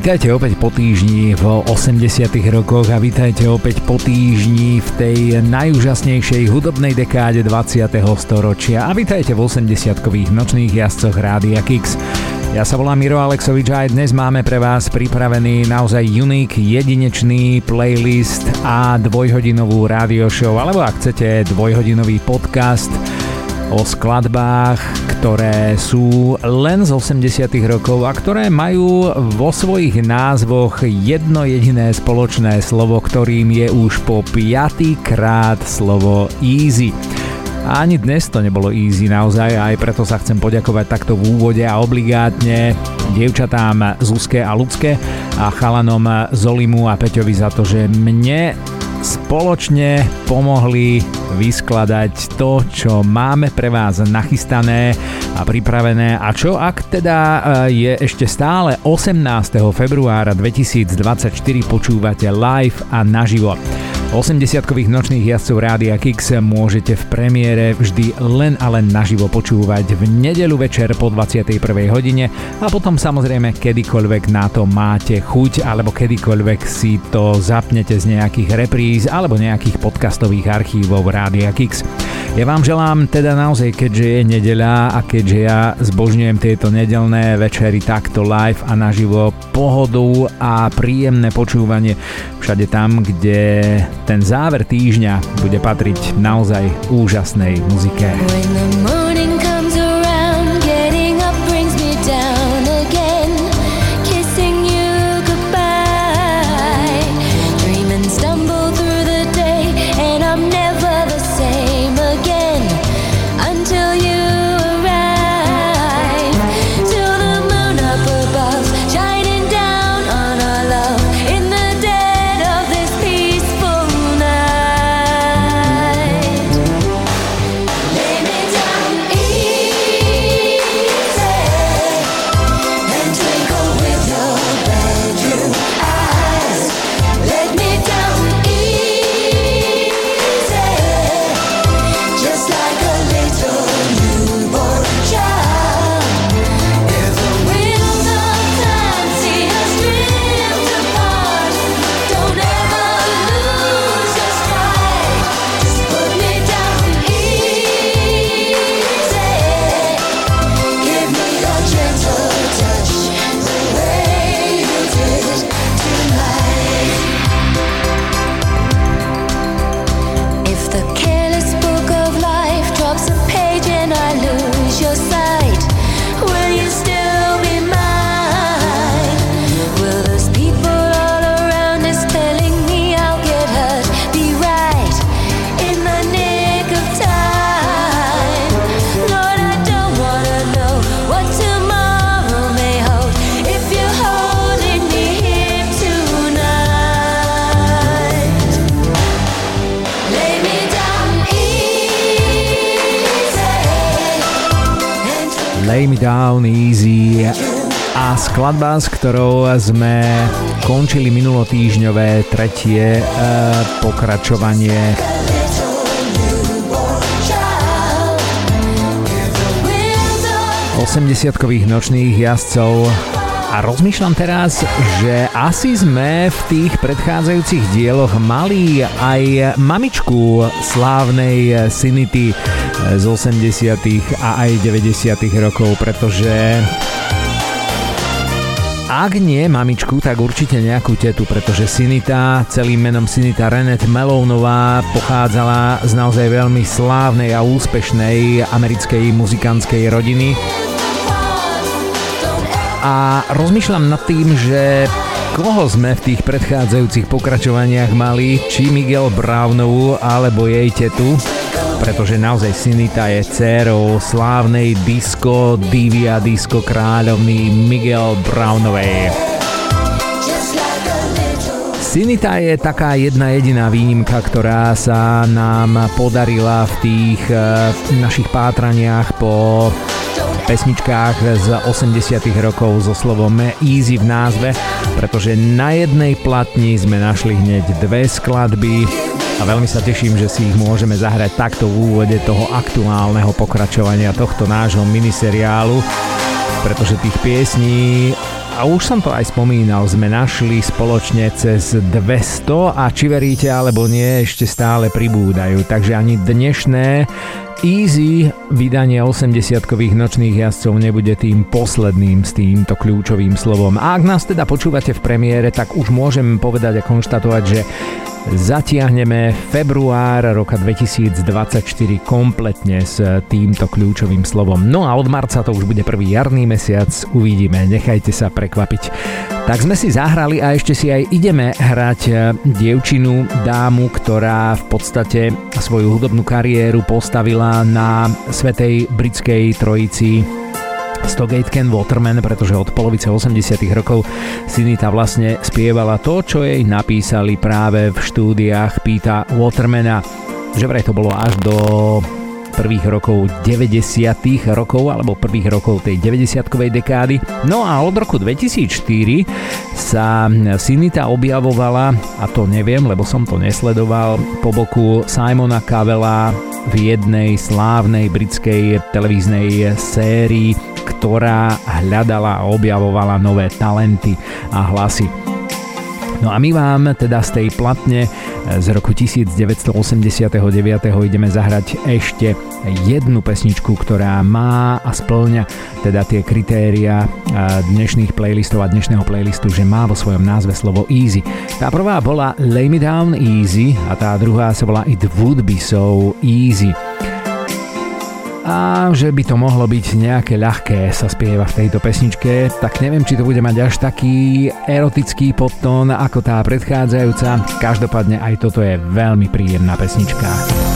Vítajte opäť po týždni v 80 rokoch a vítajte opäť po týždni v tej najúžasnejšej hudobnej dekáde 20. storočia a vítajte v 80-kových nočných jazdcoch Rádia Kix. Ja sa volám Miro Alexovič a aj dnes máme pre vás pripravený naozaj unik, jedinečný playlist a dvojhodinovú rádio show, alebo ak chcete dvojhodinový podcast o skladbách, ktoré sú len z 80 rokov a ktoré majú vo svojich názvoch jedno jediné spoločné slovo, ktorým je už po piatý krát slovo easy. A ani dnes to nebolo easy naozaj, aj preto sa chcem poďakovať takto v úvode a obligátne dievčatám Zuzke a Lucke a chalanom Zolimu a Peťovi za to, že mne spoločne pomohli vyskladať to, čo máme pre vás nachystané a pripravené a čo ak teda e, je ešte stále 18. februára 2024 počúvate live a naživo. 80-kových nočných jazdcov Rádia Kix môžete v premiére vždy len a len naživo počúvať v nedelu večer po 21. hodine a potom samozrejme kedykoľvek na to máte chuť alebo kedykoľvek si to zapnete z nejakých repríz alebo nejakých podcastových archívov Rádia Kix. Ja vám želám teda naozaj, keďže je nedeľa a keďže ja zbožňujem tieto nedelné večery takto live a naživo pohodu a príjemné počúvanie všade tam, kde ten záver týždňa bude patriť naozaj úžasnej muzike. Down Easy a skladba, s ktorou sme končili minulotýžňové tretie e, pokračovanie. 80-kových nočných jazdcov. A rozmýšľam teraz, že asi sme v tých predchádzajúcich dieloch mali aj mamičku slávnej Sinity z 80. a aj 90. rokov, pretože ak nie mamičku, tak určite nejakú tetu, pretože Sinita, celým menom Sinita Renet Melounová, pochádzala z naozaj veľmi slávnej a úspešnej americkej muzikantskej rodiny. A rozmýšľam nad tým, že koho sme v tých predchádzajúcich pokračovaniach mali, či Miguel Brownovú alebo jej tetu pretože naozaj Sinita je dcerou slávnej disco divia disco kráľovny Miguel Brownovej. Sinita je taká jedna jediná výnimka, ktorá sa nám podarila v tých uh, našich pátraniach po pesničkách z 80 rokov so slovom Easy v názve, pretože na jednej platni sme našli hneď dve skladby, a veľmi sa teším, že si ich môžeme zahrať takto v úvode toho aktuálneho pokračovania tohto nášho miniseriálu, pretože tých piesní a už som to aj spomínal, sme našli spoločne cez 200 a či veríte alebo nie, ešte stále pribúdajú. Takže ani dnešné Easy vydanie 80-kových nočných jazdcov nebude tým posledným s týmto kľúčovým slovom. A ak nás teda počúvate v premiére, tak už môžem povedať a konštatovať, že zatiahneme február roka 2024 kompletne s týmto kľúčovým slovom. No a od marca to už bude prvý jarný mesiac, uvidíme, nechajte sa prekvapiť. Tak sme si zahrali a ešte si aj ideme hrať e, dievčinu, dámu, ktorá v podstate svoju hudobnú kariéru postavila na svetej britskej trojici Stogate Ken Waterman, pretože od polovice 80 rokov Sinita vlastne spievala to, čo jej napísali práve v štúdiách Pita Watermana. Že vraj to bolo až do prvých rokov 90. rokov alebo prvých rokov tej 90-kovej dekády. No a od roku 2004 sa Sinita objavovala, a to neviem, lebo som to nesledoval, po boku Simona Cavella v jednej slávnej britskej televíznej sérii, ktorá hľadala a objavovala nové talenty a hlasy. No a my vám teda z tej platne z roku 1989 ideme zahrať ešte jednu pesničku, ktorá má a splňa teda tie kritéria dnešných playlistov a dnešného playlistu, že má vo svojom názve slovo Easy. Tá prvá bola Lay Me Down Easy a tá druhá sa volá It Would Be So Easy a že by to mohlo byť nejaké ľahké sa spieva v tejto pesničke, tak neviem, či to bude mať až taký erotický podtón ako tá predchádzajúca. Každopádne aj toto je veľmi príjemná pesnička.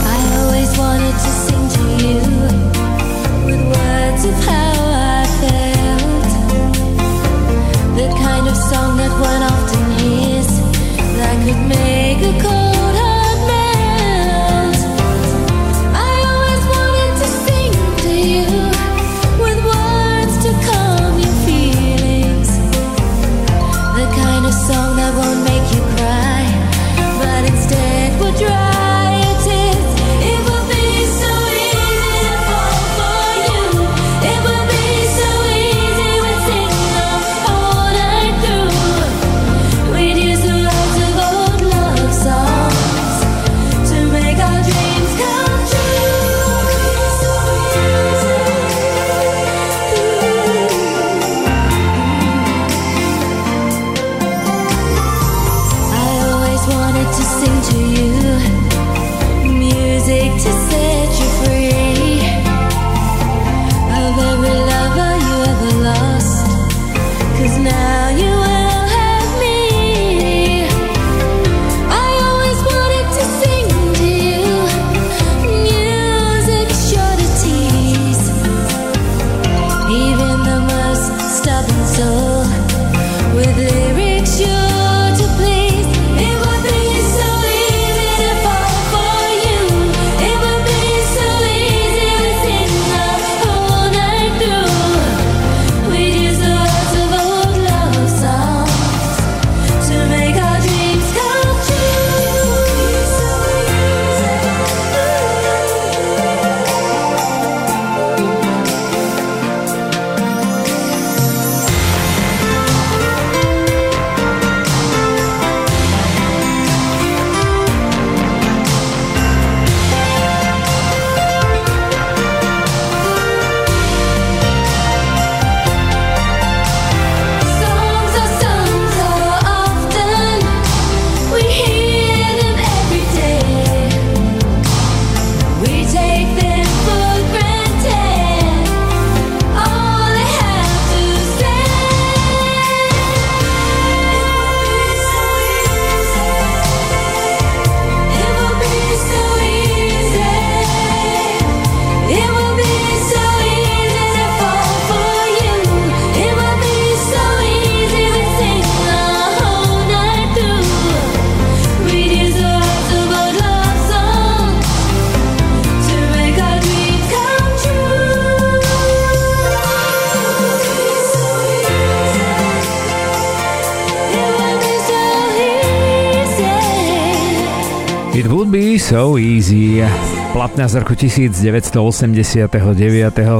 Platňa z roku 1989.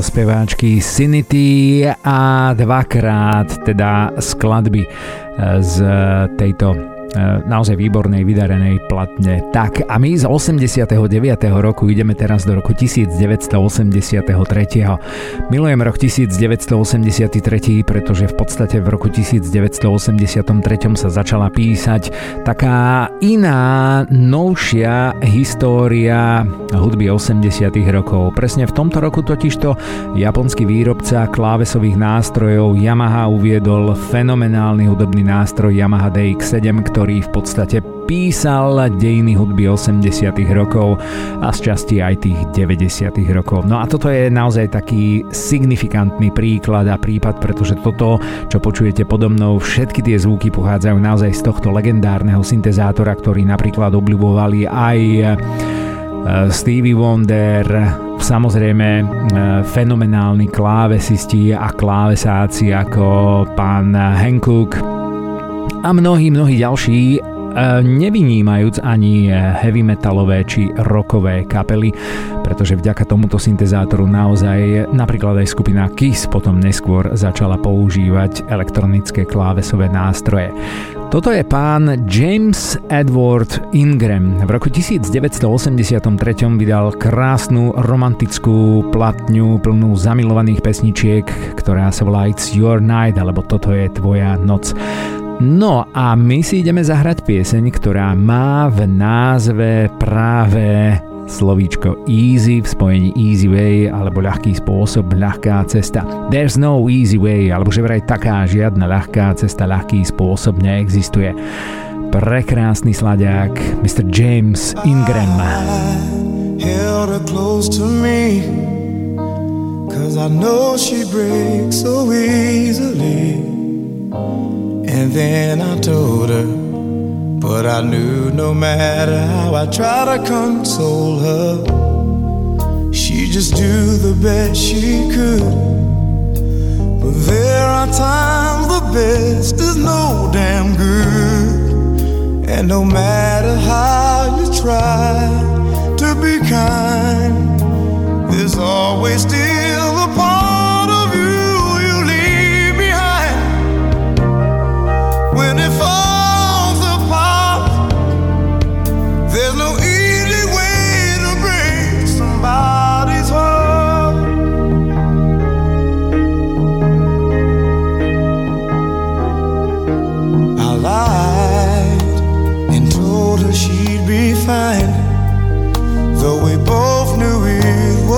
speváčky Sinity a dvakrát teda skladby z tejto naozaj výbornej, vydarenej platne. Tak a my z 89. roku ideme teraz do roku 1983. Milujem rok 1983, pretože v podstate v roku 1983 sa začala písať taká iná, novšia história hudby 80 rokov. Presne v tomto roku totižto japonský výrobca klávesových nástrojov Yamaha uviedol fenomenálny hudobný nástroj Yamaha DX7, ktorý ktorý v podstate písal dejiny hudby 80 rokov a z časti aj tých 90 rokov. No a toto je naozaj taký signifikantný príklad a prípad, pretože toto, čo počujete podo mnou, všetky tie zvuky pochádzajú naozaj z tohto legendárneho syntezátora, ktorý napríklad obľubovali aj e, Stevie Wonder, samozrejme e, fenomenálni klávesisti a klávesáci ako pán Hancock, a mnohí, mnohí ďalší e, nevynímajúc ani heavy metalové či rockové kapely, pretože vďaka tomuto syntezátoru naozaj napríklad aj skupina Kiss potom neskôr začala používať elektronické klávesové nástroje. Toto je pán James Edward Ingram. V roku 1983 vydal krásnu romantickú platňu plnú zamilovaných pesničiek, ktorá sa volá It's Your Night, alebo Toto je tvoja noc. No a my si ideme zahrať pieseň, ktorá má v názve práve slovíčko easy v spojení easy way alebo ľahký spôsob, ľahká cesta. There's no easy way, alebo že vraj taká žiadna ľahká cesta, ľahký spôsob neexistuje. Prekrásny sladiak, Mr. James Ingram. held her close to me Cause I know she breaks so easily And then I told her, but I knew no matter how I tried to console her, she just do the best she could. But there are times the best is no damn good. And no matter how you try to be kind, there's always still a part.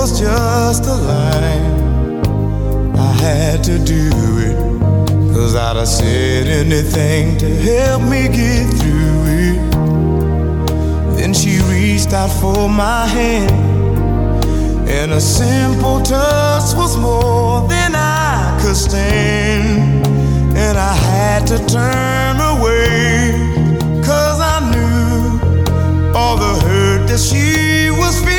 Was just a lie. I had to do it Cause I'd have said anything to help me get through it. Then she reached out for my hand, and a simple touch was more than I could stand. And I had to turn away, cause I knew all the hurt that she was feeling.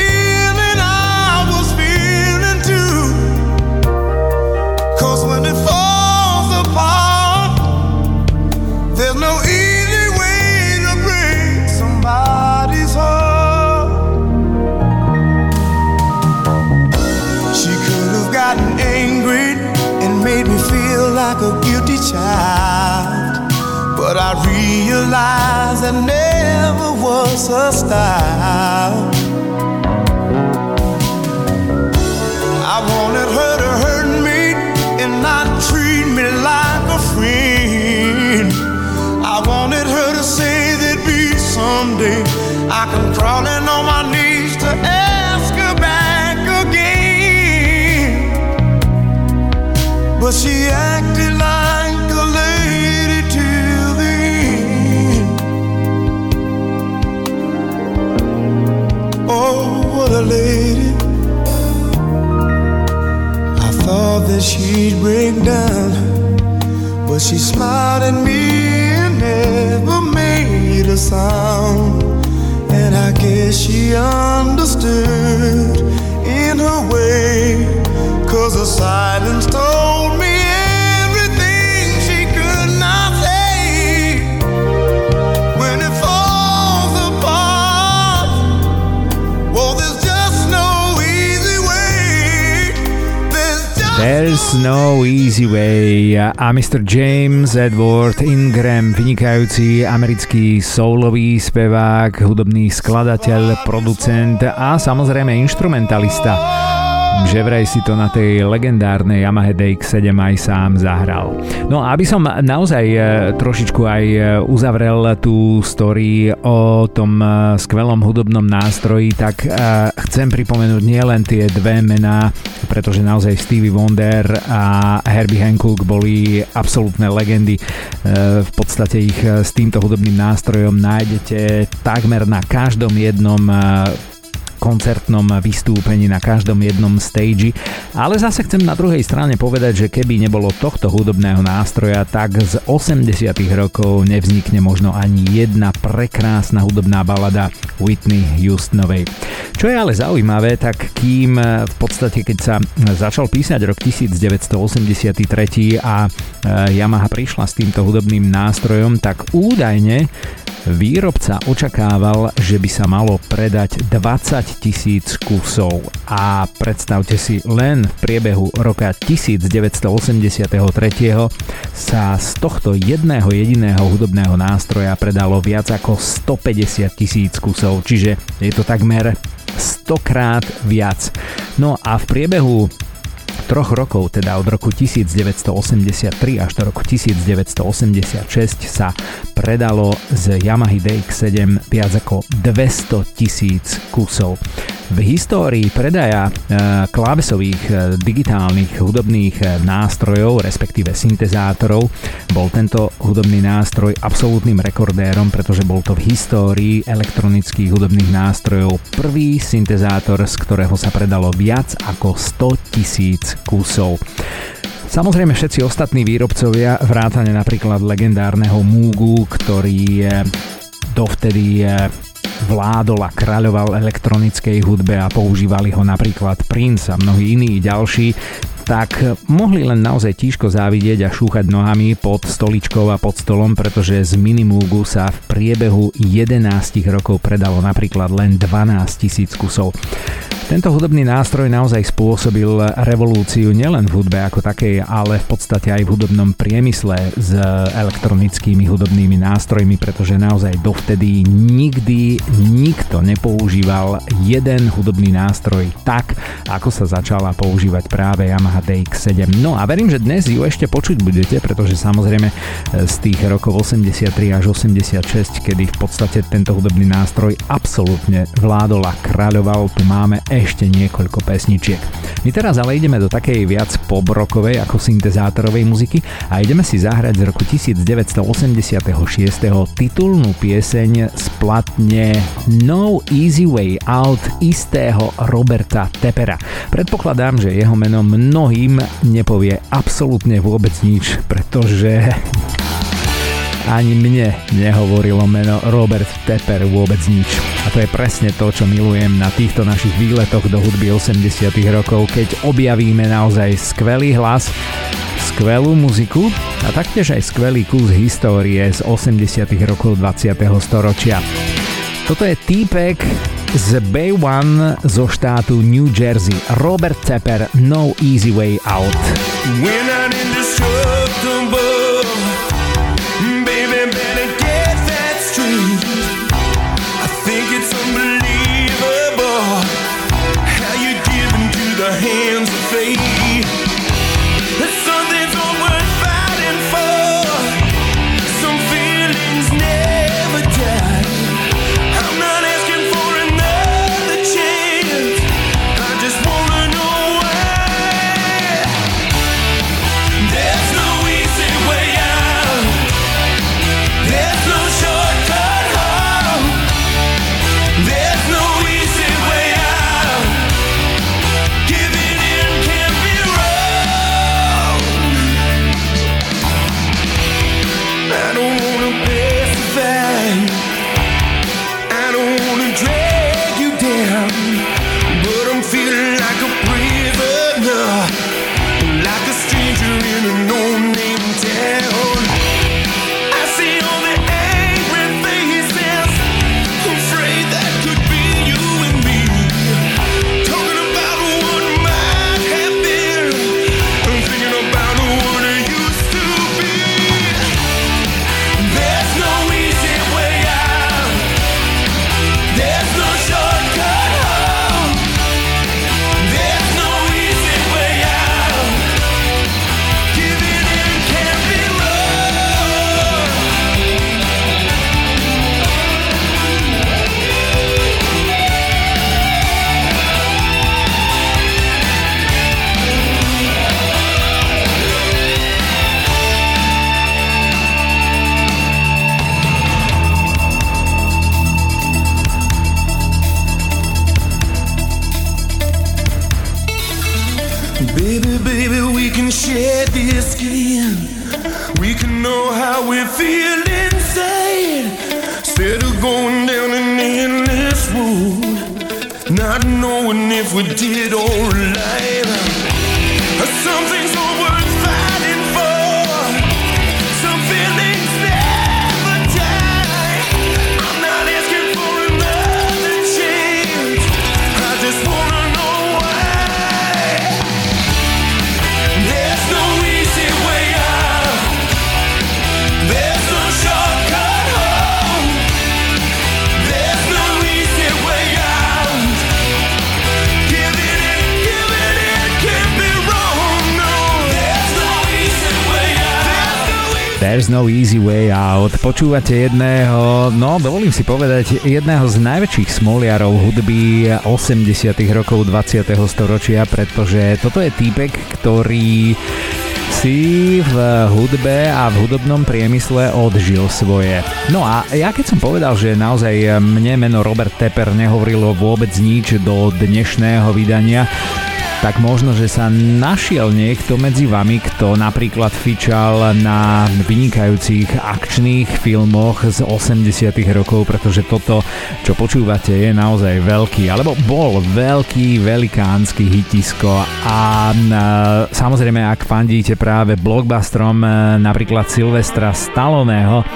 Child. But I realized that never was her style. I wanted her to hurt me and not treat me like a friend. I wanted her to say there'd be someday I can crawl in on my knees to ask her back again. But she acted lady. I thought that she'd break down, but she smiled at me and never made a sound. And I guess she understood in her way, cause the silence told There's no easy way. A Mr. James Edward Ingram, vynikajúci americký soulový spevák, hudobný skladateľ, producent a samozrejme instrumentalista že vraj si to na tej legendárnej Yamaha DX7 aj sám zahral. No a aby som naozaj e, trošičku aj e, uzavrel tú story o tom e, skvelom hudobnom nástroji, tak chcem pripomenúť nielen tie dve mená, pretože naozaj Stevie Wonder a Herbie Hancock boli absolútne legendy. V podstate ich s týmto hudobným nástrojom nájdete takmer na každom jednom koncertnom vystúpení na každom jednom stage. Ale zase chcem na druhej strane povedať, že keby nebolo tohto hudobného nástroja, tak z 80 rokov nevznikne možno ani jedna prekrásna hudobná balada Whitney Houstonovej. Čo je ale zaujímavé, tak kým v podstate keď sa začal písať rok 1983 a e, Yamaha prišla s týmto hudobným nástrojom, tak údajne Výrobca očakával, že by sa malo predať 20 tisíc kusov a predstavte si, len v priebehu roka 1983 sa z tohto jedného jediného hudobného nástroja predalo viac ako 150 tisíc kusov, čiže je to takmer 100 krát viac. No a v priebehu troch rokov, teda od roku 1983 až do roku 1986 sa predalo z Yamaha DX7 viac ako 200 tisíc kusov. V histórii predaja e, klávesových e, digitálnych hudobných e, nástrojov, respektíve syntezátorov, bol tento hudobný nástroj absolútnym rekordérom, pretože bol to v histórii elektronických hudobných nástrojov prvý syntezátor, z ktorého sa predalo viac ako 100 tisíc kusov. Samozrejme všetci ostatní výrobcovia, vrátane napríklad legendárneho Moogu, ktorý dovtedy vládol a kráľoval elektronickej hudbe a používali ho napríklad Prince a mnohí iní ďalší, tak mohli len naozaj tížko závidieť a šúchať nohami pod stoličkou a pod stolom, pretože z Minimúgu sa v priebehu 11 rokov predalo napríklad len 12 tisíc kusov. Tento hudobný nástroj naozaj spôsobil revolúciu nielen v hudbe ako takej, ale v podstate aj v hudobnom priemysle s elektronickými hudobnými nástrojmi, pretože naozaj dovtedy nikdy nikto nepoužíval jeden hudobný nástroj tak, ako sa začala používať práve Yamaha DX7. No a verím, že dnes ju ešte počuť budete, pretože samozrejme z tých rokov 83 až 86, kedy v podstate tento hudobný nástroj absolútne vládol a kráľoval, tu máme ešte niekoľko pesničiek. My teraz ale ideme do takej viac pobrokovej ako syntezátorovej muziky a ideme si zahrať z roku 1986 titulnú pieseň z platne No Easy Way Out istého Roberta Tepera. Predpokladám, že jeho meno mnohým nepovie absolútne vôbec nič, pretože ani mne nehovorilo meno Robert Tepper vôbec nič. A to je presne to, čo milujem na týchto našich výletoch do hudby 80 rokov, keď objavíme naozaj skvelý hlas, skvelú muziku a taktiež aj skvelý kus histórie z 80 rokov 20. storočia. Toto je týpek z Bay One zo štátu New Jersey. Robert Tepper, No Easy Way Out. When Baby, Počúvate jedného, no dovolím si povedať, jedného z najväčších smoliarov hudby 80 rokov 20. storočia, pretože toto je týpek, ktorý si v hudbe a v hudobnom priemysle odžil svoje. No a ja keď som povedal, že naozaj mne meno Robert Tepper nehovorilo vôbec nič do dnešného vydania, tak možno, že sa našiel niekto medzi vami, kto napríklad fičal na vynikajúcich akčných filmoch z 80 rokov, pretože toto, čo počúvate, je naozaj veľký, alebo bol veľký, velikánsky hitisko a samozrejme, ak fandíte práve blockbusterom napríklad Silvestra Stalloneho,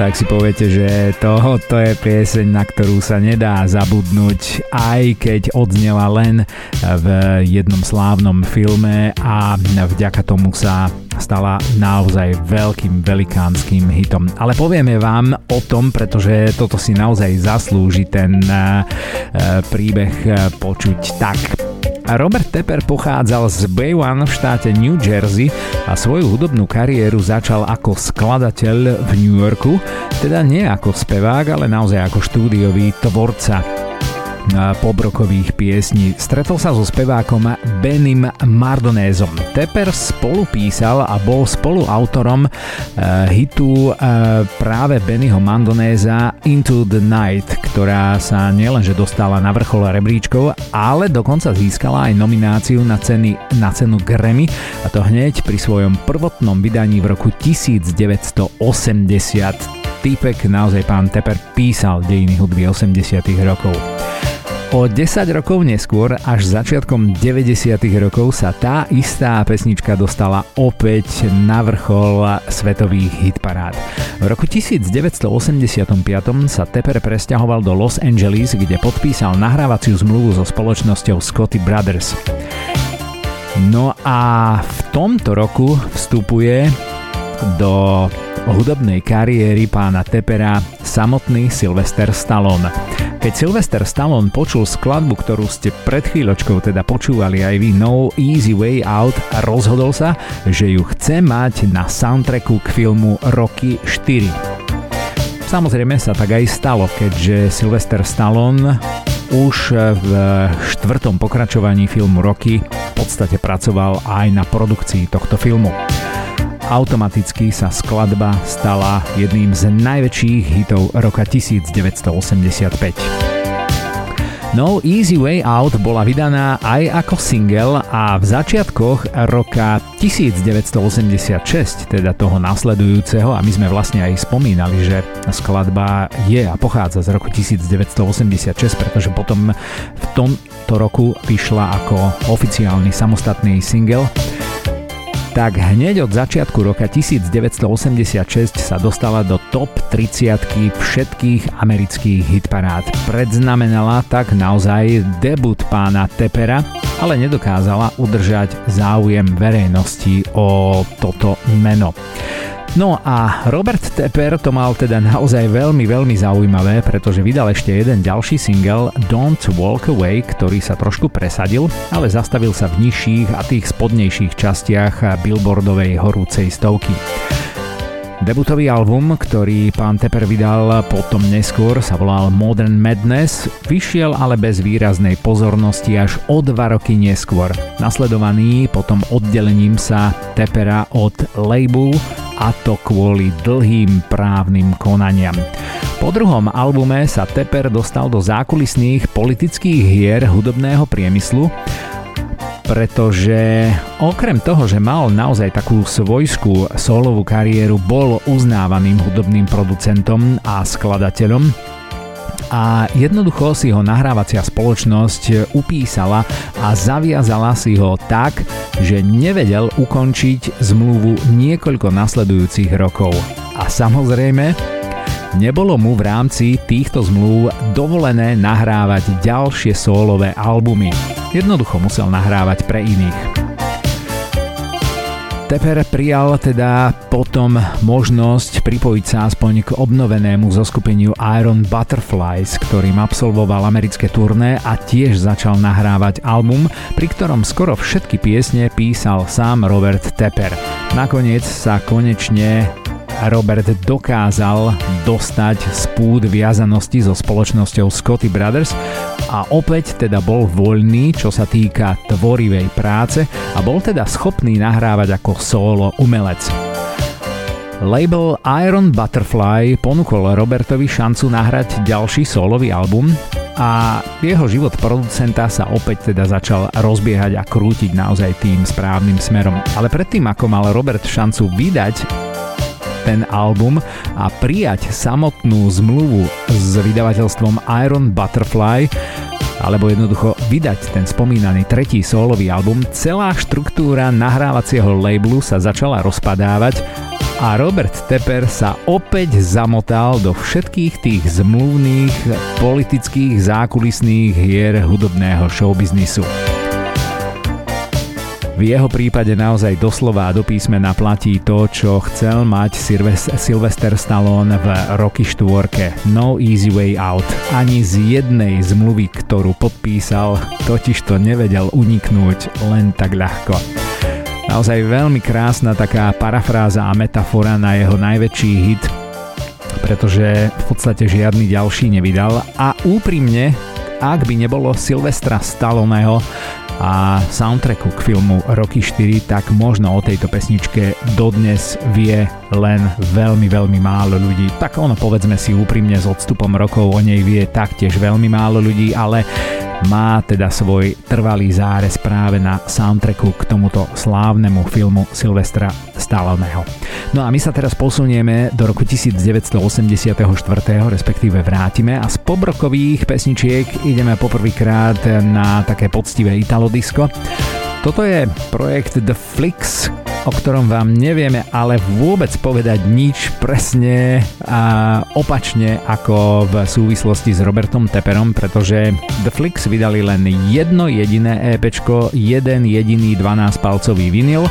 tak si poviete, že to, to je pieseň, na ktorú sa nedá zabudnúť, aj keď odznela len v jednom slávnom filme a vďaka tomu sa stala naozaj veľkým velikánskym hitom. Ale povieme vám o tom, pretože toto si naozaj zaslúži ten uh, príbeh počuť tak. Robert Tepper pochádzal z Bay One v štáte New Jersey a svoju hudobnú kariéru začal ako skladateľ v New Yorku, teda nie ako spevák, ale naozaj ako štúdiový tvorca pobrokových piesní. Stretol sa so spevákom Benim Mardonézom. Tepper spolu písal a bol spoluautorom uh, hitu uh, práve Bennyho Mandonéza Into the Night, ktorá sa nielenže dostala na vrchol rebríčkov, ale dokonca získala aj nomináciu na, ceny, na cenu Grammy a to hneď pri svojom prvotnom vydaní v roku 1980 týpek naozaj pán Tepper písal dejiny hudby 80 rokov. O 10 rokov neskôr, až začiatkom 90 rokov sa tá istá pesnička dostala opäť na vrchol svetových hitparád. V roku 1985 sa Tepper presťahoval do Los Angeles, kde podpísal nahrávaciu zmluvu so spoločnosťou Scotty Brothers. No a v tomto roku vstupuje do hudobnej kariéry pána Tepera samotný Sylvester Stallone. Keď Sylvester Stallone počul skladbu, ktorú ste pred chvíľočkou teda počúvali aj vy No Easy Way Out, rozhodol sa, že ju chce mať na soundtracku k filmu Rocky 4. Samozrejme sa tak aj stalo, keďže Sylvester Stallone už v štvrtom pokračovaní filmu Rocky v podstate pracoval aj na produkcii tohto filmu automaticky sa skladba stala jedným z najväčších hitov roka 1985. No Easy Way Out bola vydaná aj ako single a v začiatkoch roka 1986, teda toho nasledujúceho, a my sme vlastne aj spomínali, že skladba je a pochádza z roku 1986, pretože potom v tomto roku vyšla ako oficiálny samostatný single tak hneď od začiatku roka 1986 sa dostala do top 30 všetkých amerických hitparád. Predznamenala tak naozaj debut pána Tepera, ale nedokázala udržať záujem verejnosti o toto meno. No a Robert Tepper to mal teda naozaj veľmi, veľmi zaujímavé, pretože vydal ešte jeden ďalší single Don't Walk Away, ktorý sa trošku presadil, ale zastavil sa v nižších a tých spodnejších častiach billboardovej horúcej stovky. Debutový album, ktorý pán Tepper vydal potom neskôr, sa volal Modern Madness, vyšiel ale bez výraznej pozornosti až o dva roky neskôr. Nasledovaný potom oddelením sa Teppera od labelu a to kvôli dlhým právnym konaniam. Po druhom albume sa Tepper dostal do zákulisných politických hier hudobného priemyslu pretože okrem toho, že mal naozaj takú svojskú solovú kariéru, bol uznávaným hudobným producentom a skladateľom a jednoducho si ho nahrávacia spoločnosť upísala a zaviazala si ho tak, že nevedel ukončiť zmluvu niekoľko nasledujúcich rokov. A samozrejme, nebolo mu v rámci týchto zmluv dovolené nahrávať ďalšie sólové albumy. Jednoducho musel nahrávať pre iných. Teper prijal teda potom možnosť pripojiť sa aspoň k obnovenému zoskupeniu Iron Butterflies, ktorým absolvoval americké turné a tiež začal nahrávať album, pri ktorom skoro všetky piesne písal sám Robert Tepper. Nakoniec sa konečne Robert dokázal dostať z púd viazanosti so spoločnosťou Scotty Brothers a opäť teda bol voľný, čo sa týka tvorivej práce a bol teda schopný nahrávať ako solo umelec. Label Iron Butterfly ponúkol Robertovi šancu nahrať ďalší solový album a jeho život producenta sa opäť teda začal rozbiehať a krútiť naozaj tým správnym smerom. Ale predtým, ako mal Robert šancu vydať ten album a prijať samotnú zmluvu s vydavateľstvom Iron Butterfly alebo jednoducho vydať ten spomínaný tretí solový album, celá štruktúra nahrávacieho labelu sa začala rozpadávať a Robert Tepper sa opäť zamotal do všetkých tých zmluvných, politických, zákulisných hier hudobného showbiznisu. V jeho prípade naozaj doslova do písmena platí to, čo chcel mať Sylvester Stallone v Rocky 4. No easy way out. Ani z jednej zmluvy, ktorú podpísal, totiž to nevedel uniknúť len tak ľahko. Naozaj veľmi krásna taká parafráza a metafora na jeho najväčší hit, pretože v podstate žiadny ďalší nevydal a úprimne, ak by nebolo Silvestra Stalloneho, a soundtracku k filmu Rocky 4, tak možno o tejto pesničke dodnes vie len veľmi, veľmi málo ľudí. Tak ono povedzme si úprimne s odstupom rokov o nej vie taktiež veľmi málo ľudí, ale má teda svoj trvalý zárez práve na soundtracku k tomuto slávnemu filmu Silvestra Stalloneho. No a my sa teraz posunieme do roku 1984, respektíve vrátime a z pobrokových pesničiek ideme poprvýkrát na také poctivé Italodisko. Toto je projekt The Flix, o ktorom vám nevieme ale vôbec povedať nič presne a opačne ako v súvislosti s Robertom Tepperom, pretože The Flix vydali len jedno jediné EP, jeden jediný 12-palcový vinyl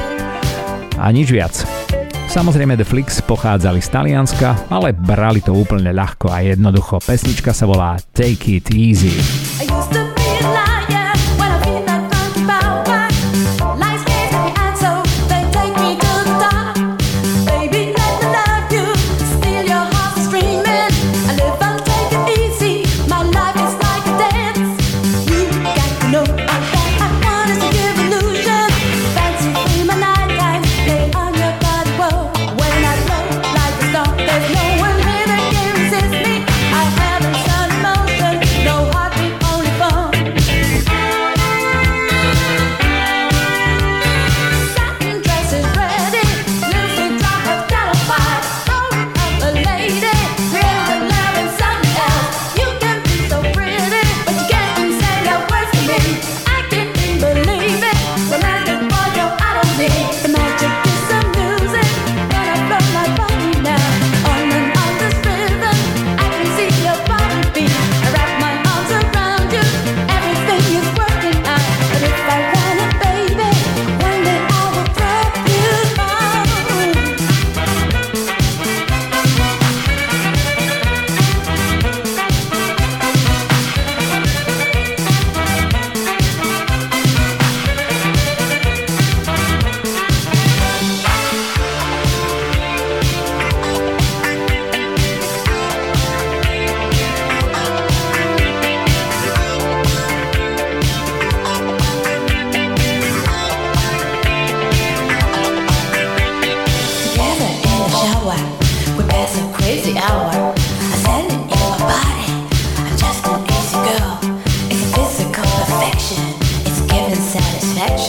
a nič viac. Samozrejme The Flix pochádzali z Talianska, ale brali to úplne ľahko a jednoducho. Pesnička sa volá Take It Easy.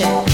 session.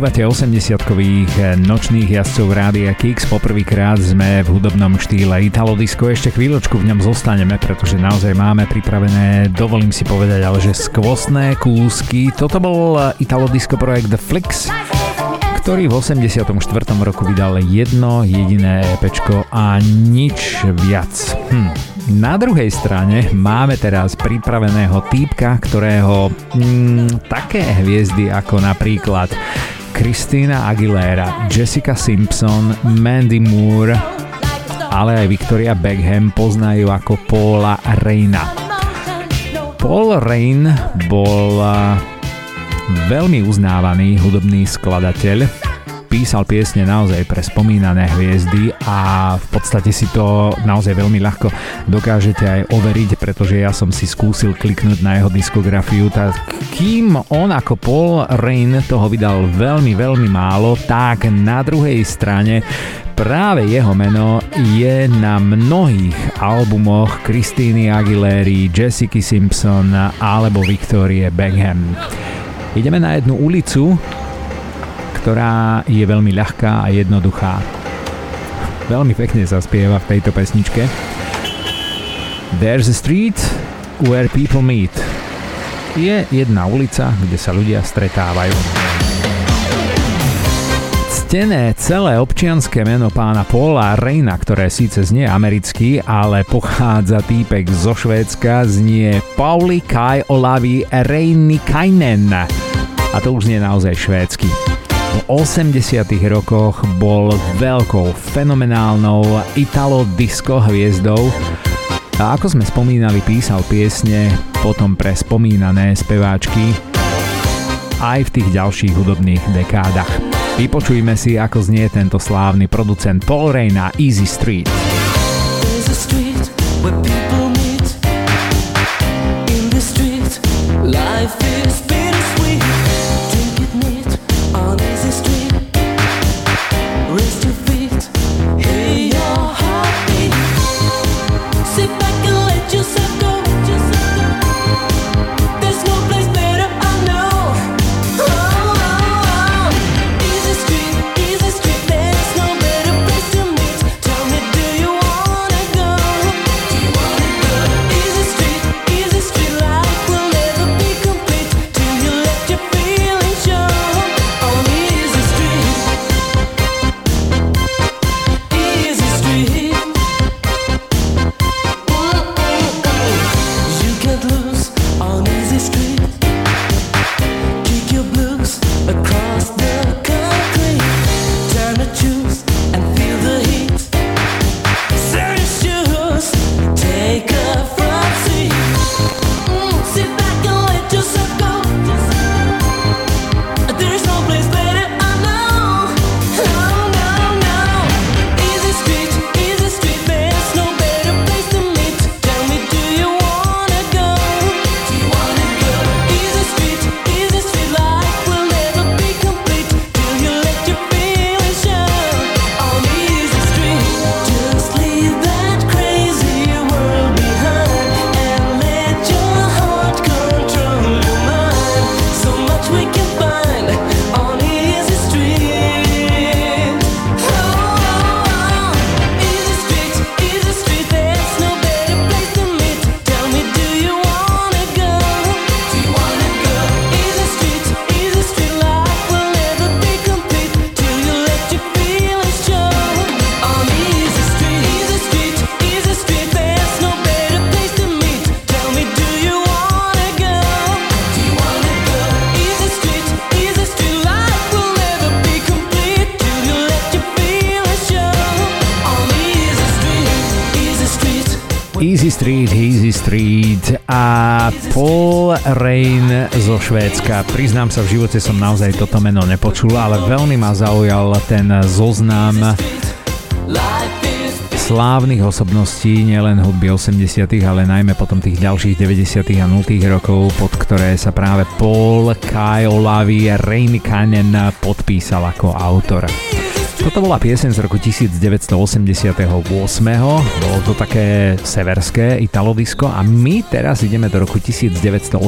Počúvate 80-kových nočných jazdcov Rádia Kix. Poprvýkrát sme v hudobnom štýle Italo Disco. Ešte chvíľočku v ňom zostaneme, pretože naozaj máme pripravené, dovolím si povedať, ale že skvostné kúsky. Toto bol Italo Disco projekt The Flix, ktorý v 84. roku vydal jedno jediné EPčko a nič viac. Hm. Na druhej strane máme teraz pripraveného týpka, ktorého mm, také hviezdy ako napríklad Christina Aguilera, Jessica Simpson, Mandy Moore, ale aj Victoria Beckham poznajú ako Paula Reina. Paul Rain bol veľmi uznávaný hudobný skladateľ, písal piesne naozaj pre spomínané hviezdy a v podstate si to naozaj veľmi ľahko dokážete aj overiť, pretože ja som si skúsil kliknúť na jeho diskografiu, tak kým on ako Paul Rain toho vydal veľmi, veľmi málo, tak na druhej strane práve jeho meno je na mnohých albumoch Christiny Aguilery, Jessica Simpson alebo Victorie Beckham. Ideme na jednu ulicu, ktorá je veľmi ľahká a jednoduchá. Veľmi pekne sa spieva v tejto pesničke. There's a street where people meet. Je jedna ulica, kde sa ľudia stretávajú. Ctené celé občianské meno pána Paula Reina, ktoré síce znie americky, ale pochádza týpek zo Švédska, znie Pauli Kai Olavi Kainen. A to už znie naozaj švédsky. V 80 rokoch bol veľkou, fenomenálnou italo-disco hviezdou a ako sme spomínali, písal piesne potom pre spomínané speváčky aj v tých ďalších hudobných dekádach. Vypočujme si, ako znie tento slávny producent Paul Ray na Easy Street. Life Rain zo Švédska. Priznám sa, v živote som naozaj toto meno nepočul, ale veľmi ma zaujal ten zoznam slávnych osobností, nielen hudby 80 ale najmä potom tých ďalších 90 a 0 rokov, pod ktoré sa práve Paul Kai Olavi Rain Cannon podpísal ako autor. Toto bola pieseň z roku 1988. Bolo to také severské italodisko a my teraz ideme do roku 1982.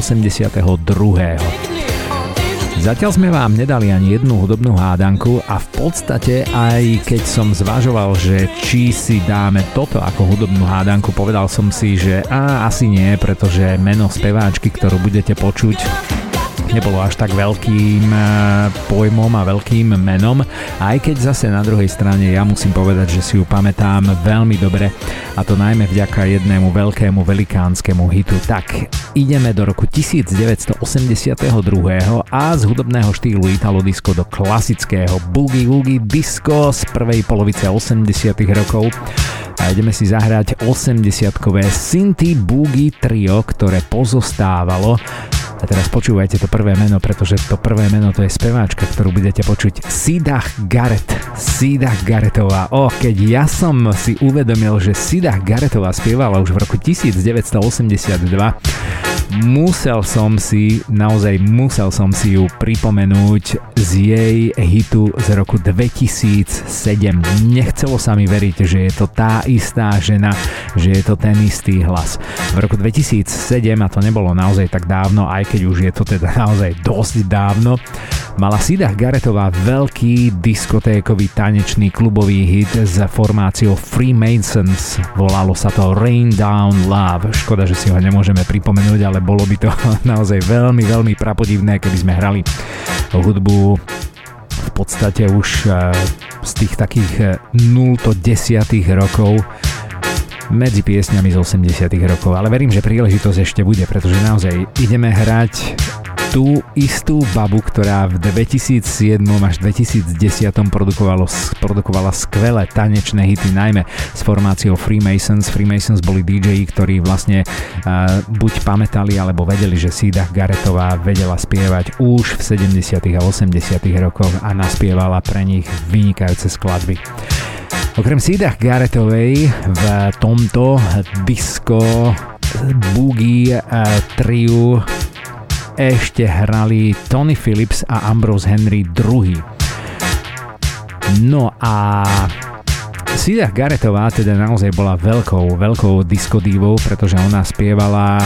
Zatiaľ sme vám nedali ani jednu hudobnú hádanku a v podstate aj keď som zvažoval, že či si dáme toto ako hudobnú hádanku, povedal som si, že a, asi nie, pretože meno speváčky, ktorú budete počuť, nebolo až tak veľkým e, pojmom a veľkým menom, aj keď zase na druhej strane ja musím povedať, že si ju pamätám veľmi dobre. A to najmä vďaka jednému veľkému velikánskemu hitu. Tak, ideme do roku 1982 a z hudobného štýlu Italo Disco do klasického Boogie Woogie Disco z prvej polovice 80 rokov. A ideme si zahrať 80-kové Synthi Boogie trio, ktoré pozostávalo a teraz počúvajte to prvé meno, pretože to prvé meno to je speváčka, ktorú budete počuť. Sidah Garrett. Sidah Garrettová. O, keď ja som si uvedomil, že Sidah Garrettová spievala už v roku 1982, musel som si, naozaj musel som si ju pripomenúť z jej hitu z roku 2007. Nechcelo sa mi veriť, že je to tá istá žena, že je to ten istý hlas. V roku 2007, a to nebolo naozaj tak dávno, aj keď už je to teda naozaj dosť dávno, mala Sida Garetová veľký diskotékový tanečný klubový hit s formáciou Freemasons. Volalo sa to Rain Down Love. Škoda, že si ho nemôžeme pripomenúť, ale bolo by to naozaj veľmi, veľmi prapodivné, keby sme hrali hudbu v podstate už eh, z tých takých 0 eh, 10 rokov medzi piesňami z 80 rokov, ale verím, že príležitosť ešte bude, pretože naozaj ideme hrať tú istú babu, ktorá v 2007 až 2010 produkovalo, produkovala skvelé tanečné hity, najmä s formáciou Freemasons. Freemasons boli DJ, ktorí vlastne uh, buď pamätali alebo vedeli, že Sida Garetová vedela spievať už v 70. a 80. rokoch a naspievala pre nich vynikajúce skladby. Okrem Sida Garetovej v tomto disco boogie triu ešte hrali Tony Phillips a Ambrose Henry II. No a Sida Garetová teda naozaj bola veľkou, veľkou diskodívou, pretože ona spievala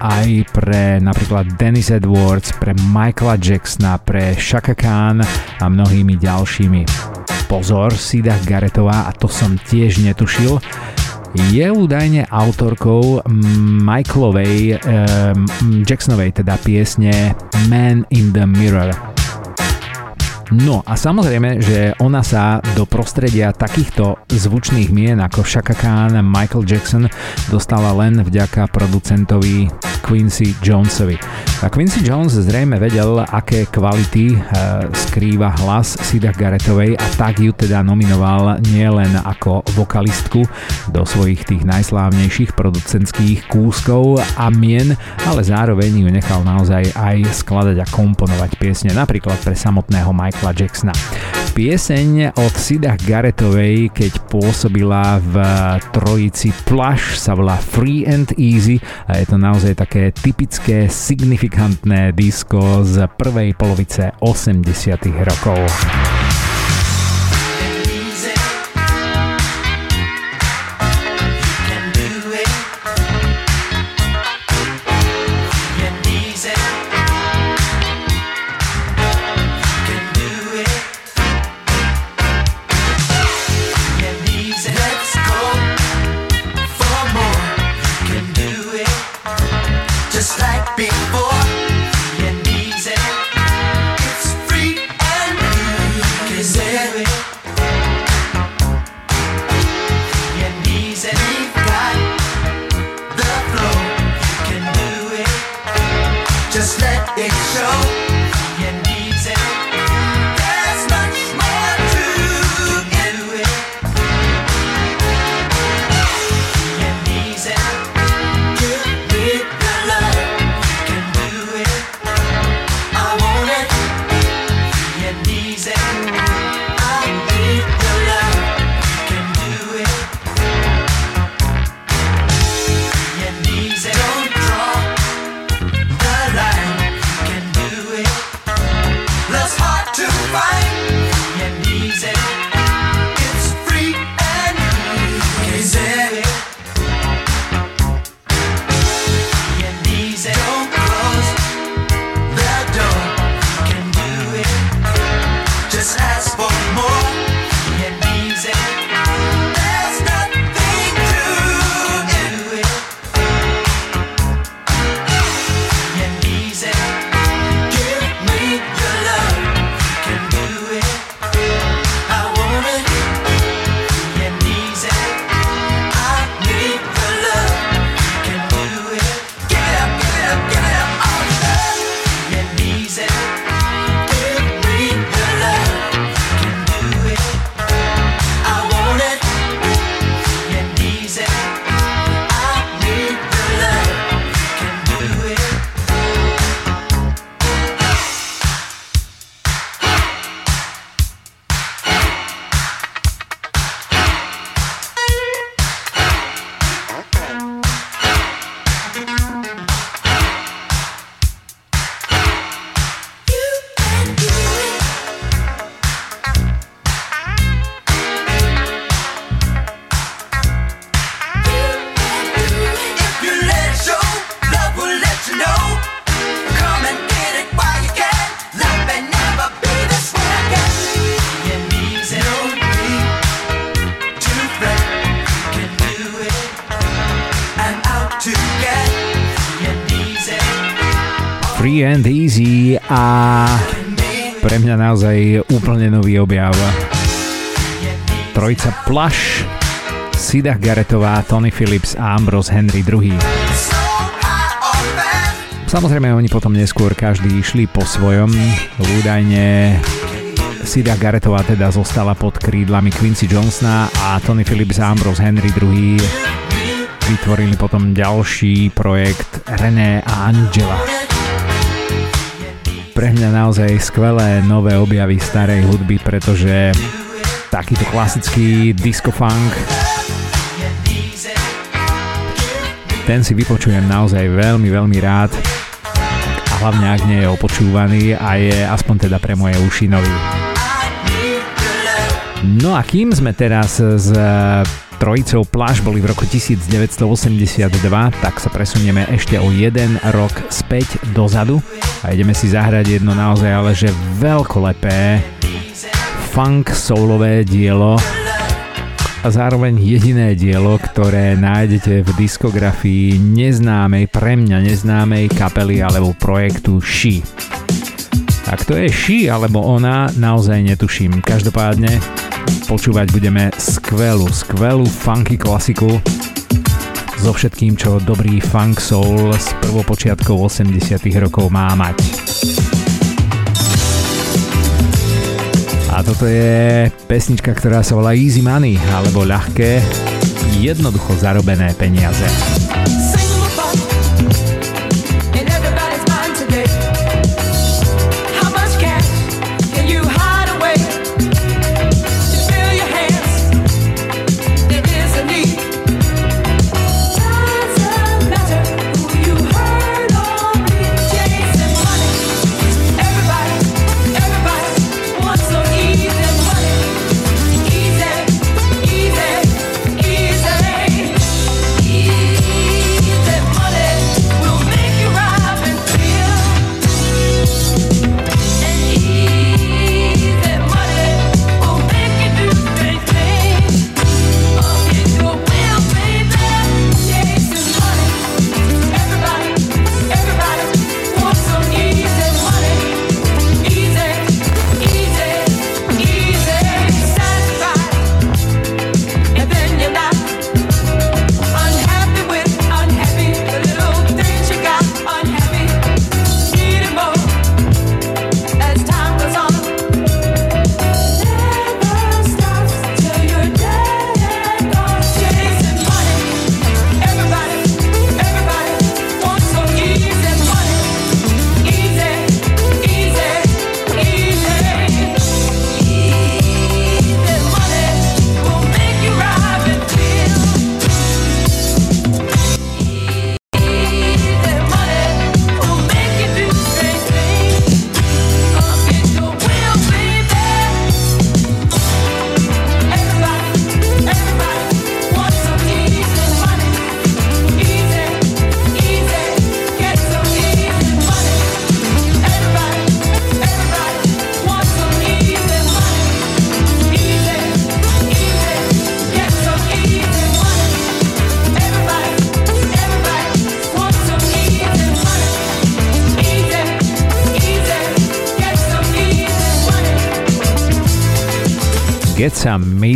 aj pre napríklad Dennis Edwards, pre Michaela Jacksona, pre Shaka Khan a mnohými ďalšími. Pozor, Sida Garetová, a to som tiež netušil, je údajne autorkou Michaelovej, um, Jacksonovej teda piesne Man in the Mirror. No a samozrejme, že ona sa do prostredia takýchto zvučných mien ako Shaka Khan, Michael Jackson dostala len vďaka producentovi Quincy Jonesovi. A Quincy Jones zrejme vedel, aké kvality e, skrýva hlas Sida Garrettovej a tak ju teda nominoval nielen ako vokalistku do svojich tých najslávnejších producentských kúskov a mien, ale zároveň ju nechal naozaj aj skladať a komponovať piesne napríklad pre samotného Michaela Jacksona. Pieseň od Sida Garrettovej, keď pôsobila v trojici Plush, sa volá Free and Easy a je to naozaj také typické, signifikantné disko z prvej polovice 80 rokov. Naozaj úplne nový objav. Trojica Plush, Sida Garetová, Tony Phillips a Ambrose Henry II. Samozrejme oni potom neskôr každý išli po svojom. Údajne Sida Garetová teda zostala pod krídlami Quincy Johnsona a Tony Phillips a Ambrose Henry II vytvorili potom ďalší projekt René a Angela pre mňa naozaj skvelé nové objavy starej hudby, pretože takýto klasický disco funk ten si vypočujem naozaj veľmi, veľmi rád a hlavne ak nie je opočúvaný a je aspoň teda pre moje uši nový. No a kým sme teraz s trojicou Plaž boli v roku 1982, tak sa presunieme ešte o jeden rok späť dozadu a ideme si zahrať jedno naozaj ale že veľkolepé funk soulové dielo a zároveň jediné dielo, ktoré nájdete v diskografii neznámej, pre mňa neznámej kapely alebo projektu She. Ak to je She alebo ona, naozaj netuším. Každopádne Počúvať budeme skvelú, skvelú funky klasiku so všetkým, čo dobrý funk soul z prvopočiatkov 80 rokov má mať. A toto je pesnička, ktorá sa volá Easy Money, alebo ľahké, jednoducho zarobené peniaze.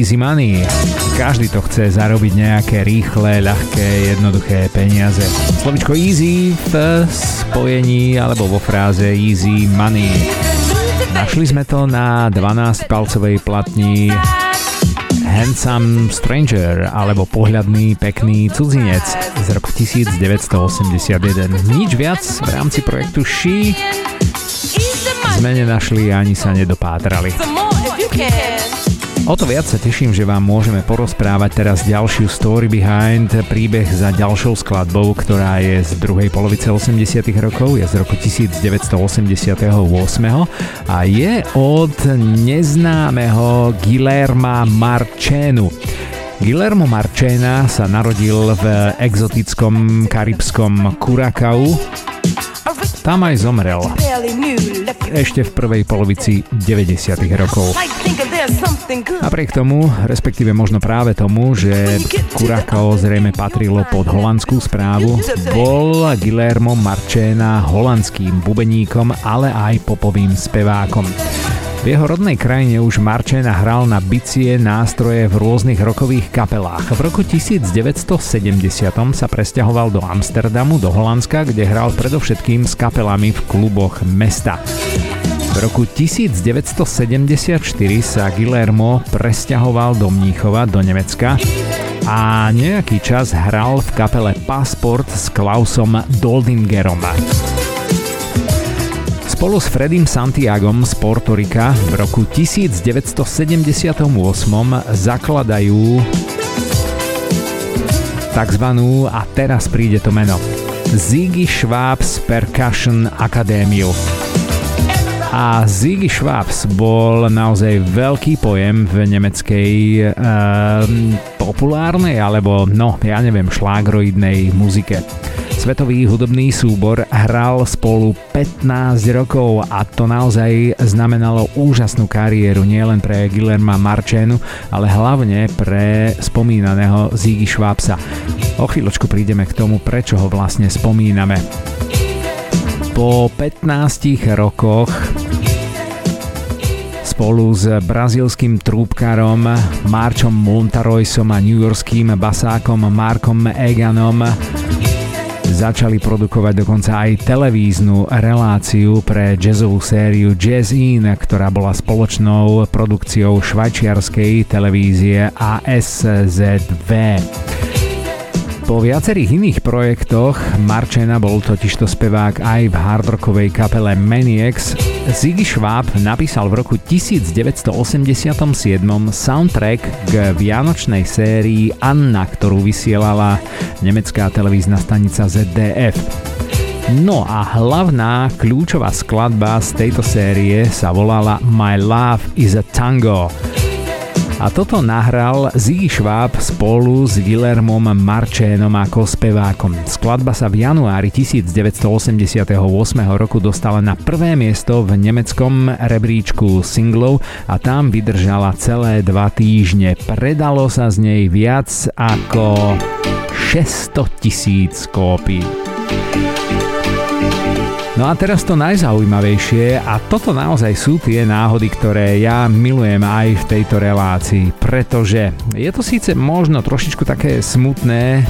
Easy money. Každý to chce zarobiť nejaké rýchle, ľahké, jednoduché peniaze. Slovičko easy v spojení alebo vo fráze easy money. Našli sme to na 12-palcovej platni Handsome Stranger alebo Pohľadný pekný cudzinec z roku 1981. Nič viac v rámci projektu She sme nenašli ani sa nedopátrali. O to viac sa teším, že vám môžeme porozprávať teraz ďalšiu story behind, príbeh za ďalšou skladbou, ktorá je z druhej polovice 80 rokov, je z roku 1988 a je od neznámeho Guillerma Marčenu. Guillermo Marčena sa narodil v exotickom karibskom Curacao, tam aj zomrel. Ešte v prvej polovici 90 rokov. Napriek tomu, respektíve možno práve tomu, že Curacao zrejme patrilo pod holandskú správu, bol Guillermo Marchena holandským bubeníkom, ale aj popovým spevákom. V jeho rodnej krajine už Marčena hral na bicie nástroje v rôznych rokových kapelách. V roku 1970 sa presťahoval do Amsterdamu, do Holandska, kde hral predovšetkým s kapelami v kluboch mesta. V roku 1974 sa Guillermo presťahoval do Mníchova, do Nemecka a nejaký čas hral v kapele Passport s Klausom Doldingerom. Spolu s Fredim Santiagom z Portorika v roku 1978 zakladajú takzvanú, a teraz príde to meno, Ziggy Schwabs Percussion Akadémiu. A Ziggy Schwabs bol naozaj veľký pojem v nemeckej e, populárnej alebo, no, ja neviem, šlágroidnej muzike. Svetový hudobný súbor hral spolu 15 rokov a to naozaj znamenalo úžasnú kariéru nielen pre Guillerma Marčenu, ale hlavne pre spomínaného Ziggy Schwabsa. O chvíľočku prídeme k tomu, prečo ho vlastne spomíname. Po 15 rokoch spolu s brazilským trúbkarom Marčom Montaroysom a newyorským basákom Markom Eganom Začali produkovať dokonca aj televíznu reláciu pre jazzovú sériu Jazz In, ktorá bola spoločnou produkciou švajčiarskej televízie ASZV. Po viacerých iných projektoch Marčena bol totižto spevák aj v hardrockovej kapele Maniacs. Ziggy Schwab napísal v roku 1987 soundtrack k vianočnej sérii Anna, ktorú vysielala nemecká televízna stanica ZDF. No a hlavná kľúčová skladba z tejto série sa volala My Love is a Tango. A toto nahral Ziggy Schwab spolu s Guillermom Marchénom ako spevákom. Skladba sa v januári 1988 roku dostala na prvé miesto v nemeckom rebríčku singlov a tam vydržala celé dva týždne. Predalo sa z nej viac ako 600 tisíc kópií. No a teraz to najzaujímavejšie a toto naozaj sú tie náhody, ktoré ja milujem aj v tejto relácii, pretože je to síce možno trošičku také smutné,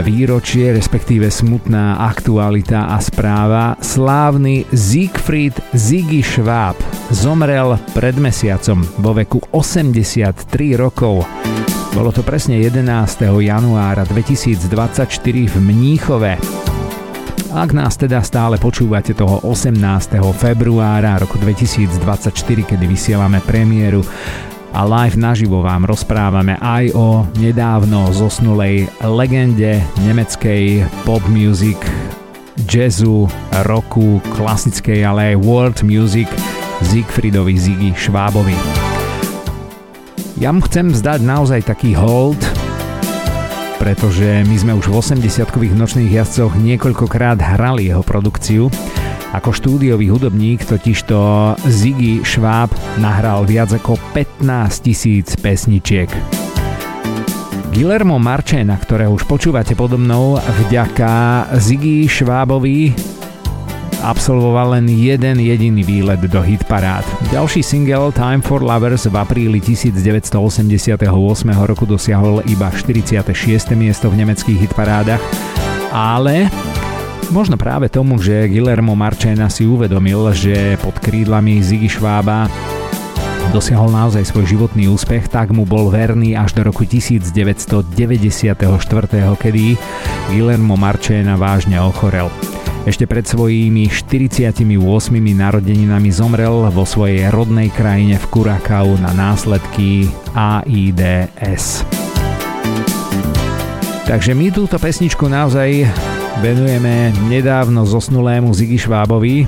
výročie, respektíve smutná aktualita a správa. Slávny Siegfried Ziggy Schwab zomrel pred mesiacom vo veku 83 rokov. Bolo to presne 11. januára 2024 v Mníchove. Ak nás teda stále počúvate toho 18. februára roku 2024, kedy vysielame premiéru a live naživo vám rozprávame aj o nedávno zosnulej legende nemeckej pop music, jazzu, roku, klasickej, ale aj world music Siegfriedovi Ziggy Schwabovi. Ja mu chcem zdať naozaj taký hold, pretože my sme už v 80-kových nočných jazdcoch niekoľkokrát hrali jeho produkciu. Ako štúdiový hudobník totižto Ziggy Schwab nahral viac ako 15 tisíc pesničiek. Guillermo Marchena, ktorého už počúvate podobnou, vďaka Ziggy Schwabovi absolvoval len jeden jediný výlet do hitparád. Ďalší single Time for Lovers v apríli 1988 roku dosiahol iba 46. miesto v nemeckých hitparádach, ale Možno práve tomu, že Guillermo Marchena si uvedomil, že pod krídlami Ziggy Schwaba dosiahol naozaj svoj životný úspech, tak mu bol verný až do roku 1994, kedy Guillermo Marchena vážne ochorel. Ešte pred svojimi 48 narodeninami zomrel vo svojej rodnej krajine v Kurakau na následky AIDS. Takže my túto pesničku naozaj venujeme nedávno zosnulému Ziggy Švábovi,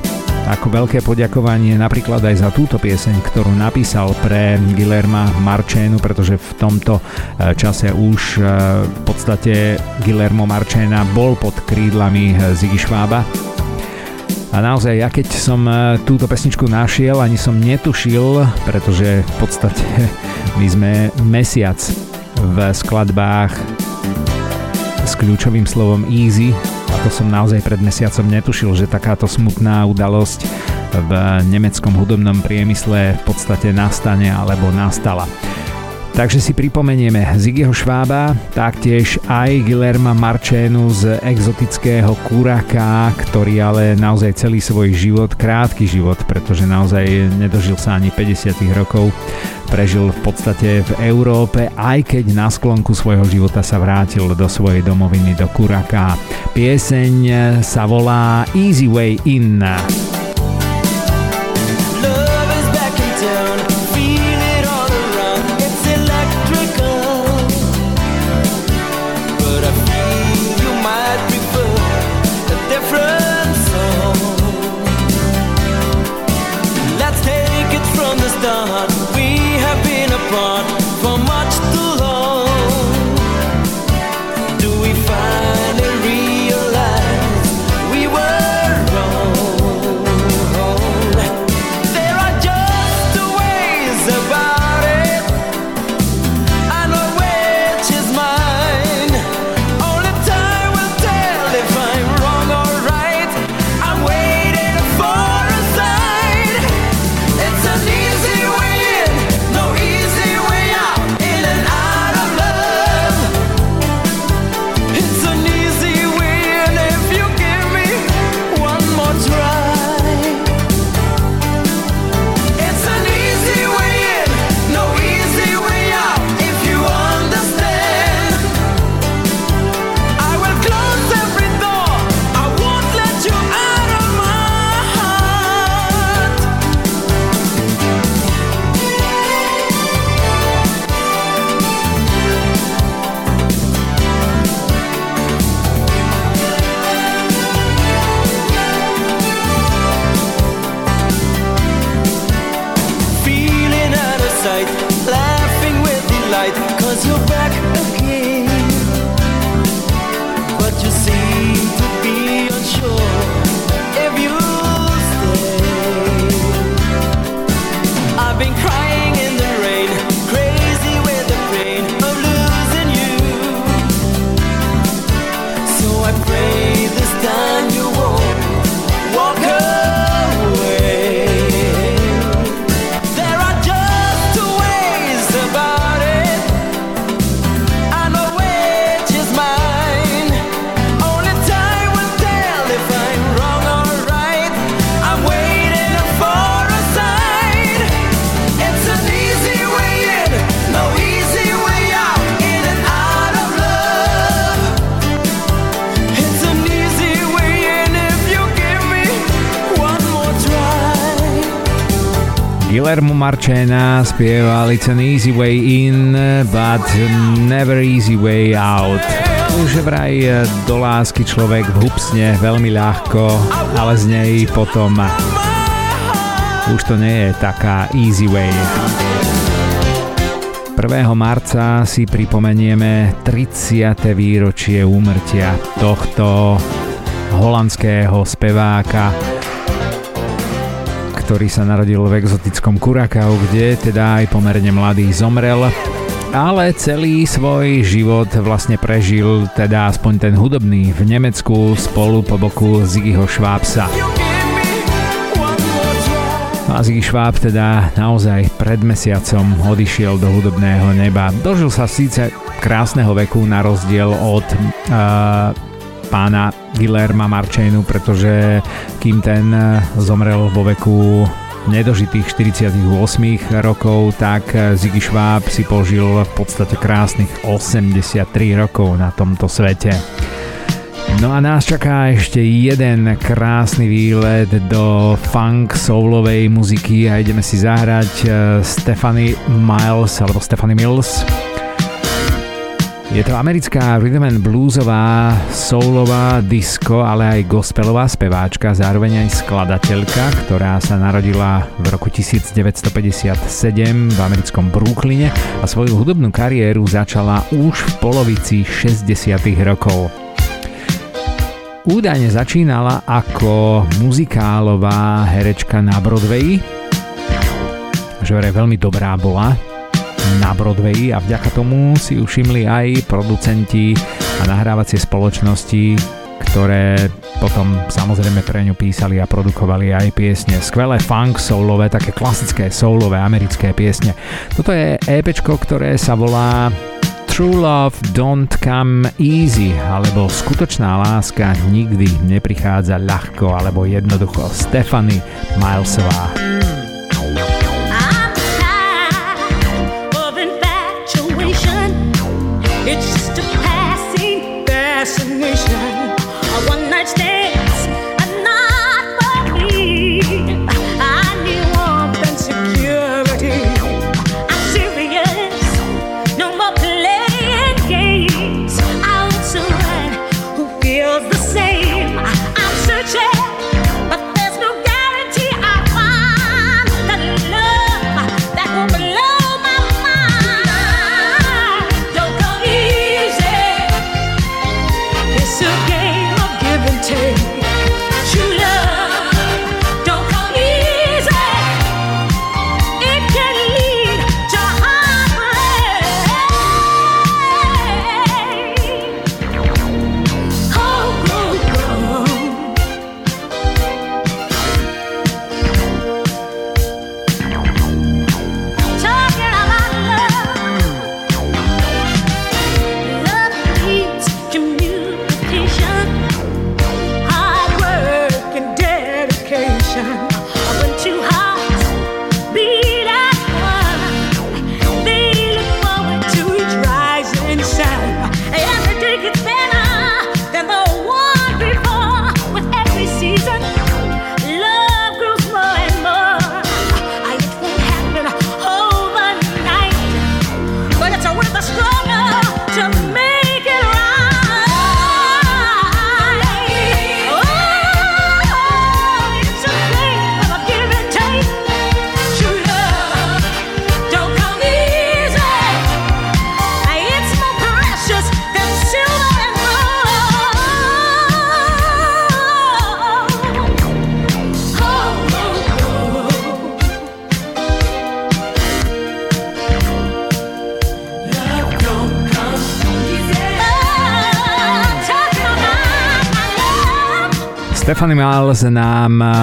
ako veľké poďakovanie napríklad aj za túto pieseň, ktorú napísal pre Guillerma Marčénu, pretože v tomto e, čase už e, v podstate Guillermo Marčéna bol pod krídlami e, Ziggy Schwaba. A naozaj, ja keď som túto pesničku našiel, ani som netušil, pretože v podstate my sme mesiac v skladbách s kľúčovým slovom easy a to som naozaj pred mesiacom netušil, že takáto smutná udalosť v nemeckom hudobnom priemysle v podstate nastane alebo nastala. Takže si pripomenieme Ziggyho Švába, taktiež aj Guillerma Marčénu z exotického Kuraka, ktorý ale naozaj celý svoj život, krátky život, pretože naozaj nedožil sa ani 50 rokov, prežil v podstate v Európe, aj keď na sklonku svojho života sa vrátil do svojej domoviny do Kuraka. Pieseň sa volá Easy Way In. Guillermo Marchena spieval It's easy way in, but never easy way out. Už vraj do lásky človek vhupsne veľmi ľahko, ale z nej potom už to nie je taká easy way. 1. marca si pripomenieme 30. výročie úmrtia tohto holandského speváka, ktorý sa narodil v exotickom Kurakau, kde teda aj pomerne mladý zomrel ale celý svoj život vlastne prežil, teda aspoň ten hudobný, v Nemecku spolu po boku Ziggyho Schwabsa. A Ziggy Schwab teda naozaj pred mesiacom odišiel do hudobného neba. Dožil sa síce krásneho veku na rozdiel od uh, pána Guillerma Marčenu, pretože kým ten zomrel vo veku nedožitých 48 rokov, tak Ziggy Schwab si požil v podstate krásnych 83 rokov na tomto svete. No a nás čaká ešte jeden krásny výlet do funk soulovej muziky a ideme si zahrať eh, Stephanie Miles alebo Stephanie Mills je to americká rhythm and bluesová, soulová, disco, ale aj gospelová speváčka, zároveň aj skladateľka, ktorá sa narodila v roku 1957 v americkom Brooklyne a svoju hudobnú kariéru začala už v polovici 60. rokov. údajne začínala ako muzikálová herečka na Broadway, že veľmi dobrá bola na Broadway a vďaka tomu si ju aj producenti a nahrávacie spoločnosti, ktoré potom samozrejme pre ňu písali a produkovali aj piesne. Skvelé funk soulové, také klasické soulové americké piesne. Toto je EP, ktoré sa volá True Love Don't Come Easy alebo Skutočná láska nikdy neprichádza ľahko alebo jednoducho Stephanie Milesová. Stephanie Miles nám eh,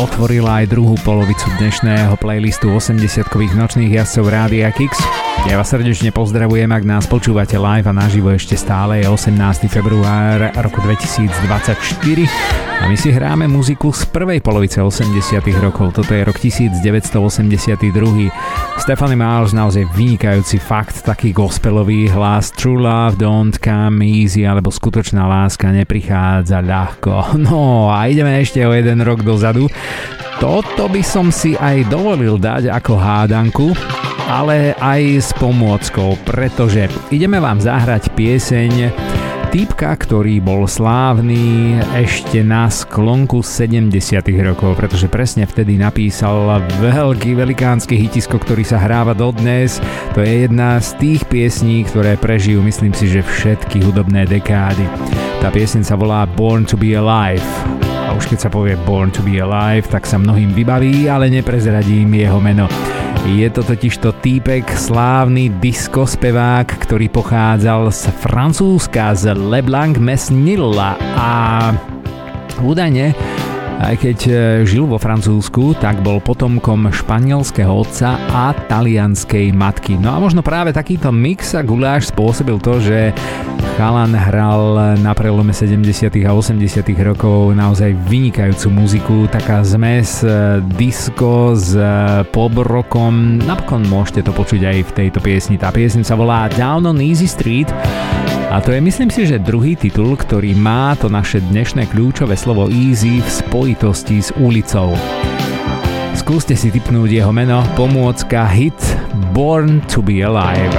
otvorila aj druhú polovicu dnešného playlistu 80-kových nočných jazdcov Rádia Kix. Ja vás srdečne pozdravujem, ak nás počúvate live a naživo ešte stále je 18. február roku 2024 a my si hráme muziku z prvej polovice 80 rokov. Toto je rok 1982. Stephanie Miles naozaj vynikajúci fakt, taký gospelový hlas True Love Don't Come Easy alebo Skutočná láska neprichádza ľahko. No a ideme ešte o jeden rok dozadu. Toto by som si aj dovolil dať ako hádanku, ale aj s pomôckou, pretože ideme vám zahrať pieseň týpka, ktorý bol slávny ešte na sklonku 70 rokov, pretože presne vtedy napísal veľký velikánsky hitisko, ktorý sa hráva dodnes. To je jedna z tých piesní, ktoré prežijú, myslím si, že všetky hudobné dekády. Tá piesň sa volá Born to be Alive. A už keď sa povie Born to be Alive, tak sa mnohým vybaví, ale neprezradím jeho meno. Je to totiž to týpek, slávny disco spevák, ktorý pochádzal z Francúzska, z Leblanc Mesnilla a údajne aj keď e, žil vo Francúzsku, tak bol potomkom španielského otca a talianskej matky. No a možno práve takýto mix a guláš spôsobil to, že chalan hral na prelome 70. a 80. rokov naozaj vynikajúcu muziku, taká zmes e, disco s e, pop rockom. Napokon môžete to počuť aj v tejto piesni. Tá piesň sa volá Down on Easy Street a to je myslím si, že druhý titul, ktorý má to naše dnešné kľúčové slovo easy v spojitosti s ulicou. Skúste si typnúť jeho meno, pomôcka hit Born to be Alive.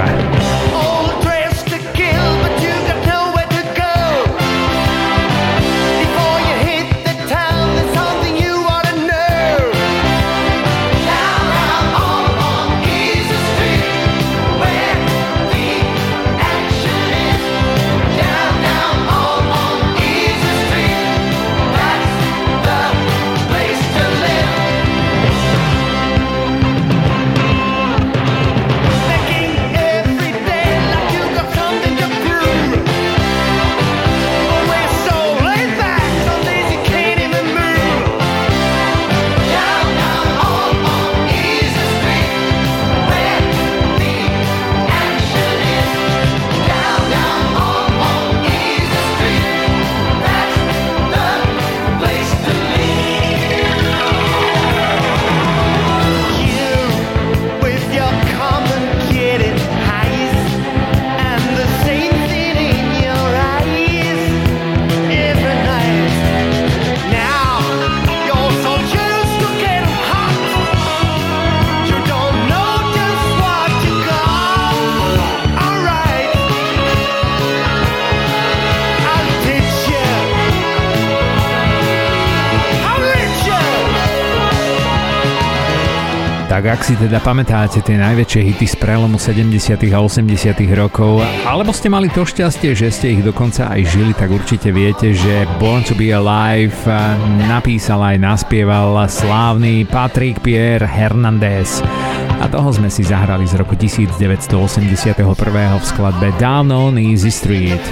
Tak ak si teda pamätáte tie najväčšie hity z prelomu 70. a 80. rokov, alebo ste mali to šťastie, že ste ich dokonca aj žili, tak určite viete, že Born to be Alive napísal aj naspieval slávny Patrick Pierre Hernandez. A toho sme si zahrali z roku 1981 v skladbe Down on Easy Street.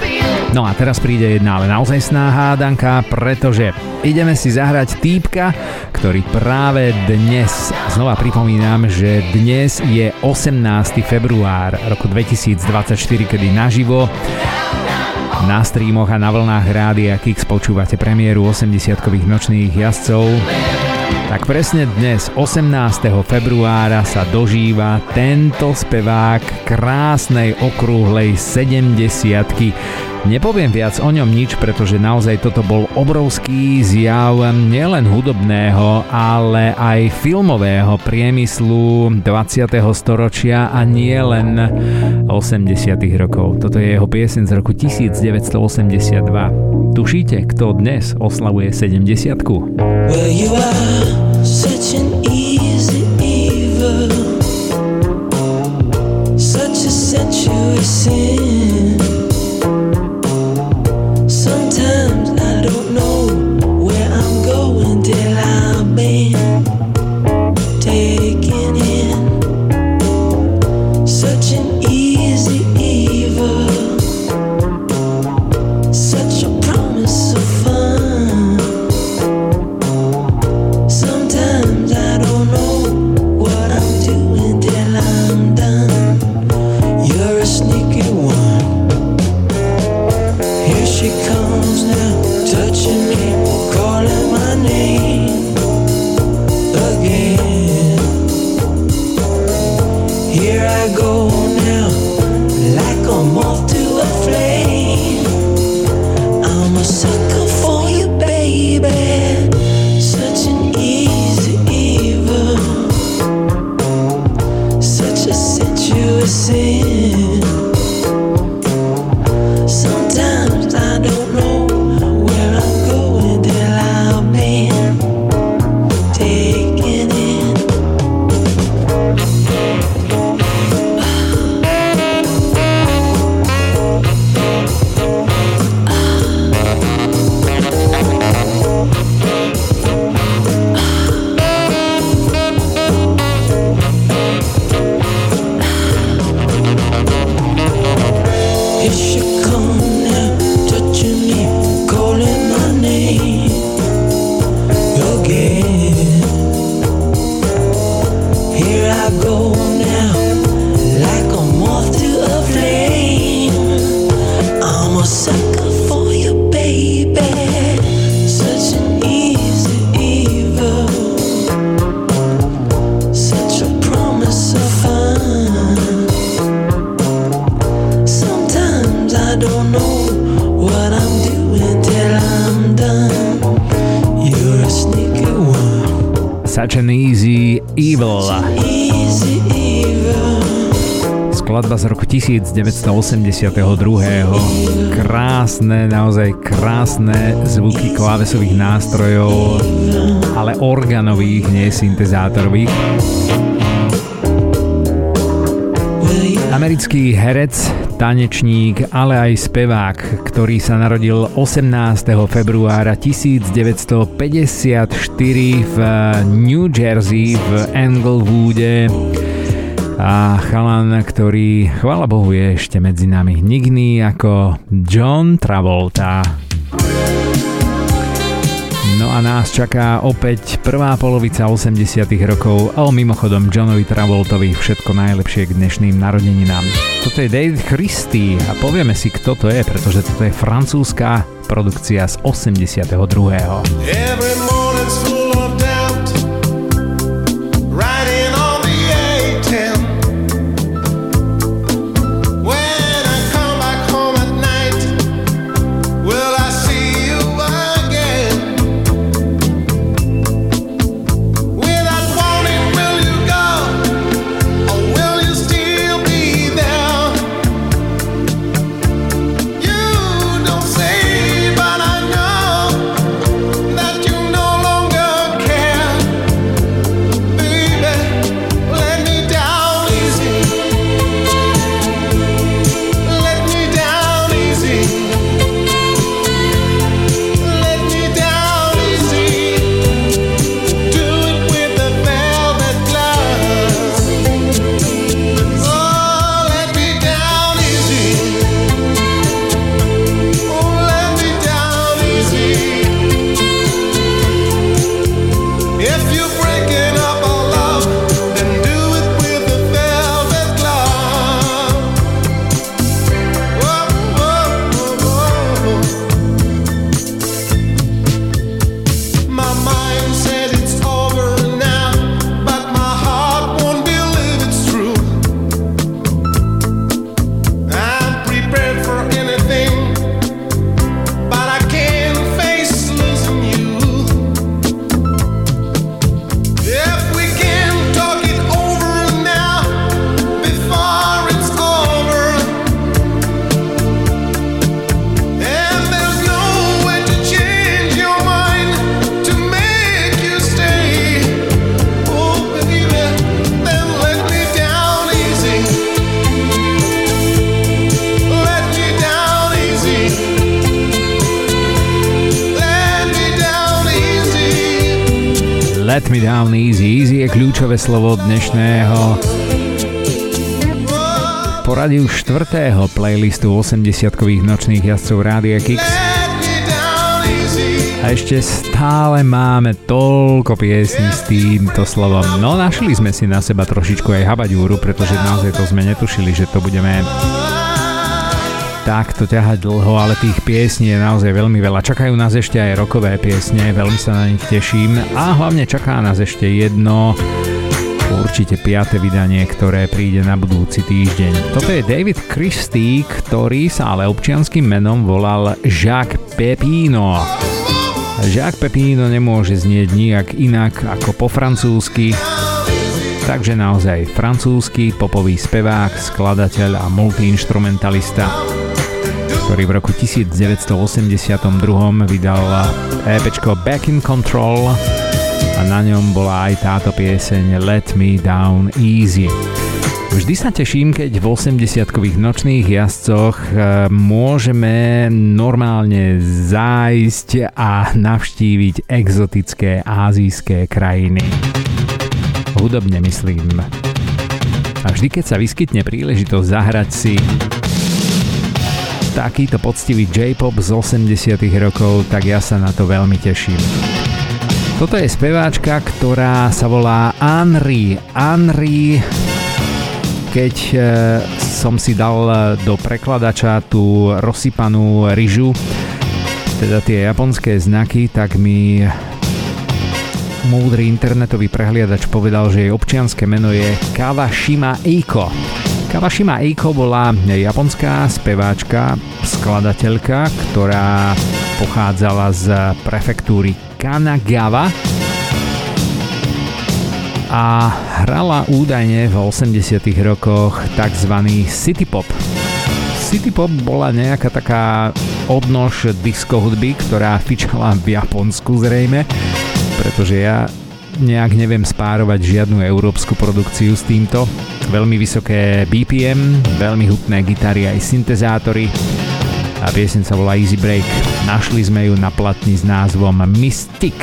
No a teraz príde jedna ale naozaj sná hádanka, pretože ideme si zahrať týpka, ktorý práve dnes, znova pripomínam, že dnes je 18. február roku 2024, kedy naživo na streamoch a na vlnách Rádia Kix počúvate premiéru 80-kových nočných jazdcov. Tak presne dnes, 18. februára, sa dožíva tento spevák krásnej okrúhlej 70 Nepoviem viac o ňom nič, pretože naozaj toto bol obrovský zjav nielen hudobného, ale aj filmového priemyslu 20. storočia a nie len 80. rokov. Toto je jeho piesen z roku 1982. Tušíte, kto dnes oslavuje 70 well, you are roku 1982. Krásne, naozaj krásne zvuky klávesových nástrojov, ale organových, nie syntezátorových. Americký herec, tanečník, ale aj spevák, ktorý sa narodil 18. februára 1954 v New Jersey v Englewoode a chalan, ktorý, chvála Bohu, je ešte medzi nami nikný ako John Travolta. No a nás čaká opäť prvá polovica 80 rokov a mimochodom Johnovi Travoltovi všetko najlepšie k dnešným narodeninám. Toto je David Christie a povieme si, kto to je, pretože toto je francúzska produkcia z 82. Every slovo dnešného poradí už štvrtého playlistu 80-kových nočných jazdcov Rádia Kix. A ešte stále máme toľko piesní s týmto slovom. No našli sme si na seba trošičku aj habaďúru, pretože naozaj to sme netušili, že to budeme takto ťahať dlho, ale tých piesní je naozaj veľmi veľa. Čakajú nás ešte aj rokové piesne, veľmi sa na nich teším a hlavne čaká nás ešte jedno určite piaté vydanie, ktoré príde na budúci týždeň. Toto je David Christie, ktorý sa ale občianským menom volal Jacques Pepino. Jacques Pepino nemôže znieť nijak inak ako po francúzsky, takže naozaj francúzsky popový spevák, skladateľ a multiinstrumentalista ktorý v roku 1982 vydal EPčko Back in Control a na ňom bola aj táto pieseň Let Me Down Easy. Vždy sa teším, keď v 80-kových nočných jazdcoch e, môžeme normálne zájsť a navštíviť exotické azijské krajiny. Hudobne myslím. A vždy, keď sa vyskytne príležitosť zahrať si takýto poctivý J-pop z 80 rokov, tak ja sa na to veľmi teším. Toto je speváčka, ktorá sa volá Anri. Anri, keď e, som si dal do prekladača tú rozsypanú ryžu, teda tie japonské znaky, tak mi múdry internetový prehliadač povedal, že jej občianské meno je Kawashima Eiko. Kawashima Eiko bola japonská speváčka, skladateľka, ktorá pochádzala z prefektúry Kanagawa a hrala údajne v 80 rokoch tzv. city pop. City pop bola nejaká taká odnož disco hudby, ktorá fičala v Japonsku zrejme, pretože ja nejak neviem spárovať žiadnu európsku produkciu s týmto. Veľmi vysoké BPM, veľmi hutné gitary aj syntezátory a piesen sa volá Easy Break. Našli sme ju na platni s názvom Mystic.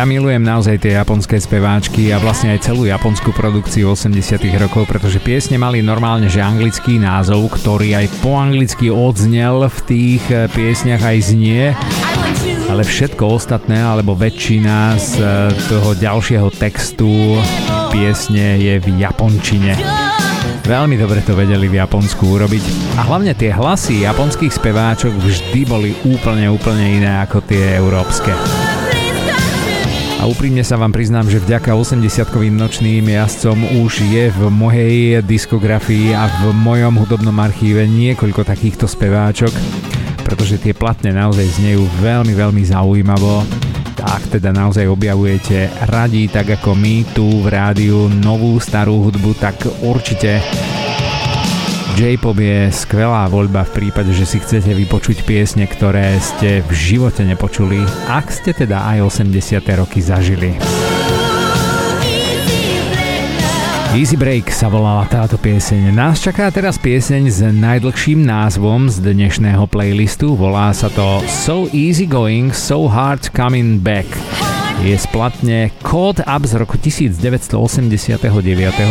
Ja milujem naozaj tie japonské speváčky a vlastne aj celú japonskú produkciu 80 rokov, pretože piesne mali normálne že anglický názov, ktorý aj po anglicky odznel v tých eh, piesniach aj znie ale všetko ostatné, alebo väčšina z eh, toho ďalšieho textu piesne je v japončine. Veľmi dobre to vedeli v Japonsku urobiť. A hlavne tie hlasy japonských speváčok vždy boli úplne, úplne iné ako tie európske. A úprimne sa vám priznám, že vďaka 80-kovým nočným jazdcom už je v mojej diskografii a v mojom hudobnom archíve niekoľko takýchto speváčok, pretože tie platne naozaj znejú veľmi, veľmi zaujímavo. Ak teda naozaj objavujete radi, tak ako my tu v rádiu novú starú hudbu, tak určite J-pop je skvelá voľba v prípade, že si chcete vypočuť piesne, ktoré ste v živote nepočuli, ak ste teda aj 80. roky zažili. Easy Break sa volala táto pieseň. Nás čaká teraz pieseň s najdlhším názvom z dnešného playlistu. Volá sa to So Easy Going, So Hard Coming Back je splatne Code Up z roku 1989,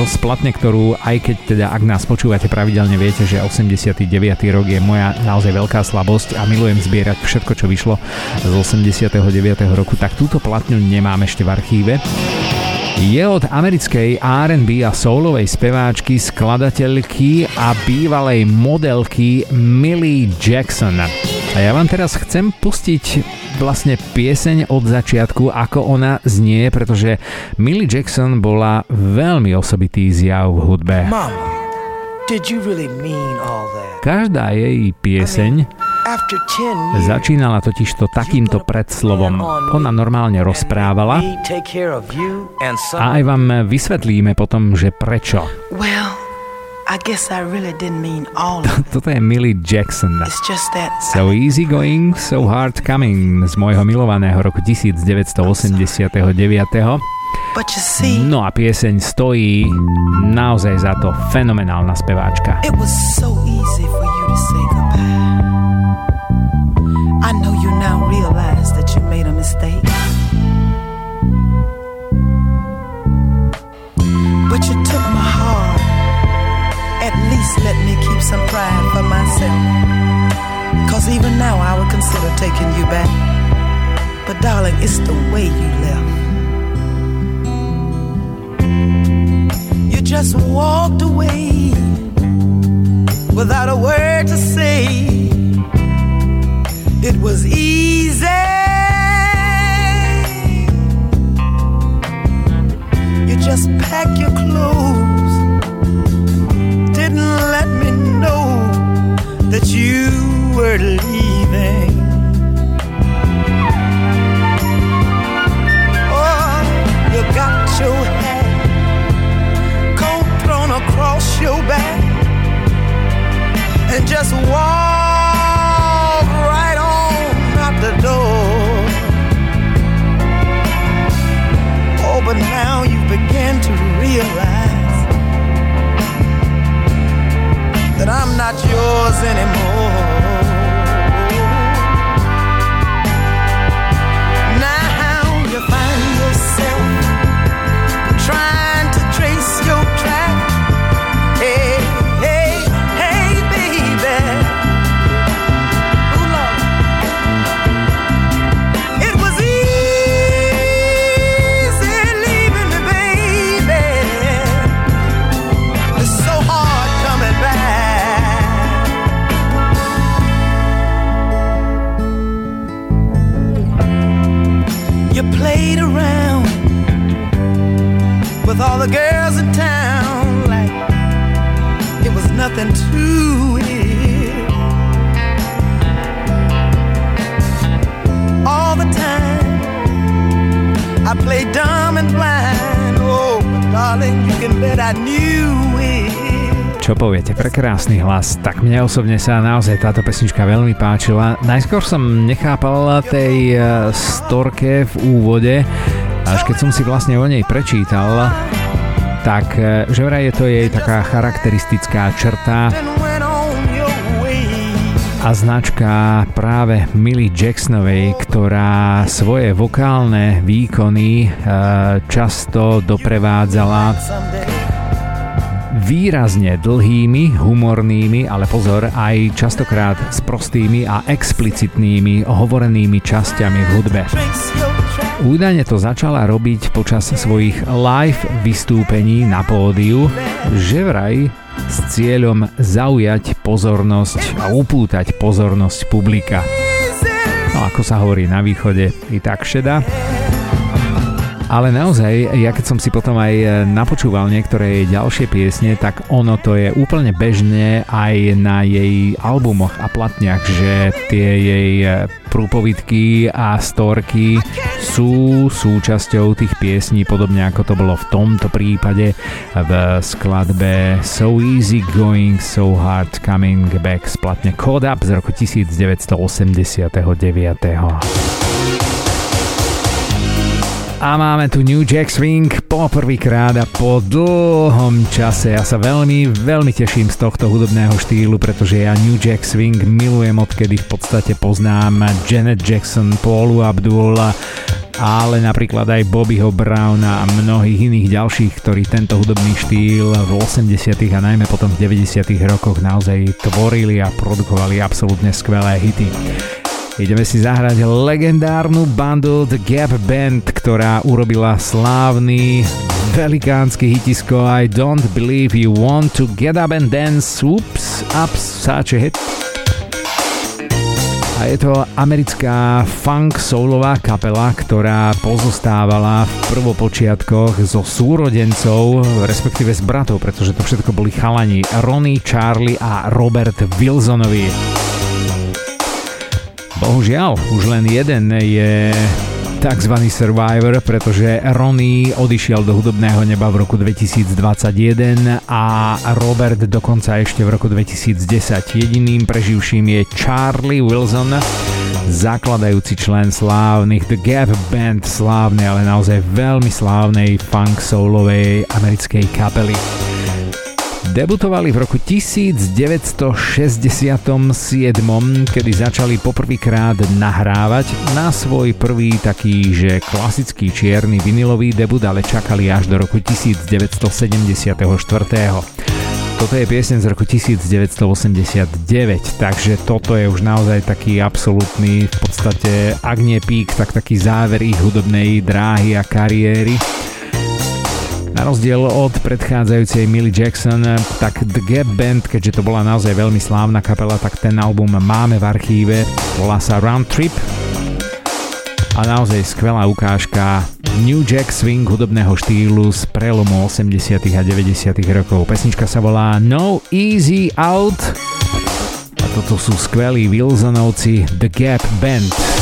splatne, ktorú aj keď teda ak nás počúvate pravidelne viete, že 89. rok je moja naozaj veľká slabosť a milujem zbierať všetko, čo vyšlo z 89. roku, tak túto platňu nemám ešte v archíve. Je od americkej R&B a soulovej speváčky, skladateľky a bývalej modelky Millie Jackson. A ja vám teraz chcem pustiť vlastne pieseň od začiatku, ako ona znie, pretože Millie Jackson bola veľmi osobitý zjav v hudbe. Mom, did you really mean all that? Každá jej pieseň Začínala totiž to takýmto predslovom. Ona normálne rozprávala a aj vám vysvetlíme potom, že prečo. I guess I really didn't mean all of it. Toto je Millie Jackson. It's just that so easy going, so hard coming z môjho milovaného roku 1989. No a pieseň stojí naozaj za to fenomenálna speváčka. It was so easy for you to say goodbye. I know you now realize that you made a mistake. Even now I would consider taking you back. But darling, it's the way you left. You just walked away without a word to say it was easy. You just pack your clothes, didn't let me know that you were leaving. Oh, you got your hat coat thrown across your back and just walked the door. Oh, but now you begin to realize that I'm not yours anymore. With all the girls in town like it was nothing to it. All the time I played dumb and blind. Oh, darling, you can bet I knew it. Čo poviete, prekrásny hlas. Tak mne osobne sa naozaj táto pesnička veľmi páčila. Najskôr som nechápal tej eh, storke v úvode, až keď som si vlastne o nej prečítal, tak e, že vraj je to jej taká charakteristická črta a značka práve Millie Jacksonovej, ktorá svoje vokálne výkony e, často doprevádzala výrazne dlhými, humornými, ale pozor, aj častokrát s prostými a explicitnými hovorenými časťami v hudbe. Údajne to začala robiť počas svojich live vystúpení na pódiu, že vraj s cieľom zaujať pozornosť a upútať pozornosť publika. No ako sa hovorí na východe, i tak šeda. Ale naozaj, ja keď som si potom aj e, napočúval niektoré ďalšie piesne, tak ono to je úplne bežné aj na jej albumoch a platniach, že tie jej e, prúpovidky a storky sú súčasťou tých piesní, podobne ako to bolo v tomto prípade v skladbe So Easy Going, So Hard Coming Back z platne Code Up z roku 1989. A máme tu New Jack Swing po prvýkrát a po dlhom čase. Ja sa veľmi, veľmi teším z tohto hudobného štýlu, pretože ja New Jack Swing milujem odkedy v podstate poznám Janet Jackson, Paulu Abdul, ale napríklad aj Bobbyho Browna a mnohých iných ďalších, ktorí tento hudobný štýl v 80. a najmä potom v 90. rokoch naozaj tvorili a produkovali absolútne skvelé hity. Ideme si zahrať legendárnu bandu The Gap Band, ktorá urobila slávny velikánsky hitisko I Don't Believe You Want to Get Up and Dance Oops, Up Such a Hit. A je to americká funk soulová kapela, ktorá pozostávala v prvopočiatkoch zo súrodencov, respektíve z bratov, pretože to všetko boli chalani Ronnie, Charlie a Robert Wilsonovi. Bohužiaľ, už len jeden je tzv. Survivor, pretože Ronnie odišiel do hudobného neba v roku 2021 a Robert dokonca ešte v roku 2010. Jediným preživším je Charlie Wilson, zakladajúci člen slávnych The Gap Band, slávnej, ale naozaj veľmi slávnej funk soulovej americkej kapely. Debutovali v roku 1967, kedy začali poprvýkrát nahrávať na svoj prvý taký, že klasický čierny vinilový debut, ale čakali až do roku 1974. Toto je piesň z roku 1989, takže toto je už naozaj taký absolútny, v podstate, ak nie pík, tak taký záver ich hudobnej dráhy a kariéry. Na rozdiel od predchádzajúcej Millie Jackson, tak The Gap Band, keďže to bola naozaj veľmi slávna kapela, tak ten album máme v archíve, volá sa Round Trip a naozaj skvelá ukážka New Jack Swing hudobného štýlu z prelomu 80. a 90. rokov. Pesnička sa volá No Easy Out a toto sú skvelí Wilsonovci The Gap Band.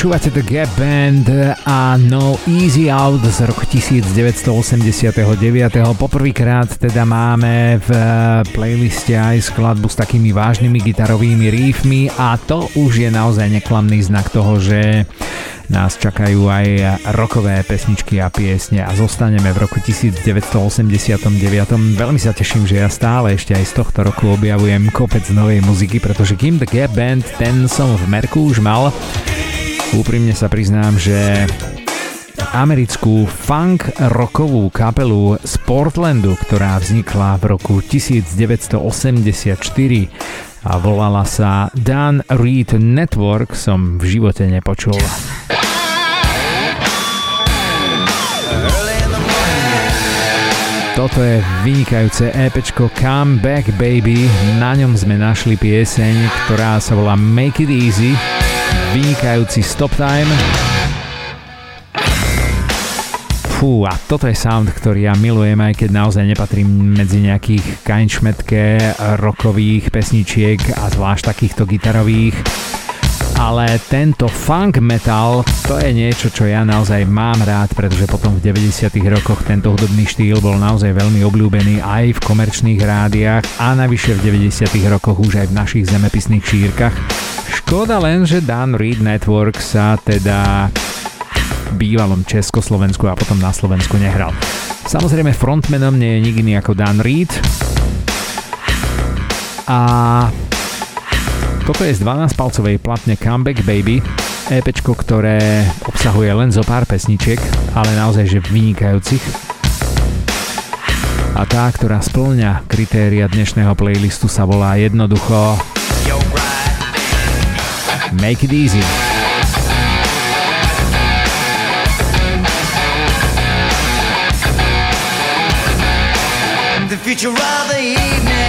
Počúvate The Gap Band a No Easy Out z roku 1989. Poprvýkrát teda máme v playliste aj skladbu s takými vážnymi gitarovými riffmi a to už je naozaj neklamný znak toho, že nás čakajú aj rokové pesničky a piesne a zostaneme v roku 1989. Veľmi sa teším, že ja stále ešte aj z tohto roku objavujem kopec novej muziky, pretože kým The Gap Band ten som v Merku už mal, Úprimne sa priznám, že americkú funk rockovú kapelu z Portlandu, ktorá vznikla v roku 1984 a volala sa Dan Reed Network, som v živote nepočul. Toto je vynikajúce EPčko Come Back Baby, na ňom sme našli pieseň, ktorá sa volá Make It Easy vynikajúci Stop Time. Fú, a toto je sound, ktorý ja milujem, aj keď naozaj nepatrím medzi nejakých kainšmetke rokových pesničiek a zvlášť takýchto gitarových. Ale tento funk metal, to je niečo, čo ja naozaj mám rád, pretože potom v 90 rokoch tento hudobný štýl bol naozaj veľmi obľúbený aj v komerčných rádiách a navyše v 90 rokoch už aj v našich zemepisných šírkach. Škoda len, že Dan Reed Network sa teda bývalom Československu a potom na Slovensku nehral. Samozrejme frontmanom nie je nik iný ako Dan Reed. A toto je z 12-palcovej platne Comeback Baby, EP, ktoré obsahuje len zo pár pesničiek, ale naozaj že vynikajúcich. A tá, ktorá splňa kritéria dnešného playlistu sa volá jednoducho Make it easy. The future of the evening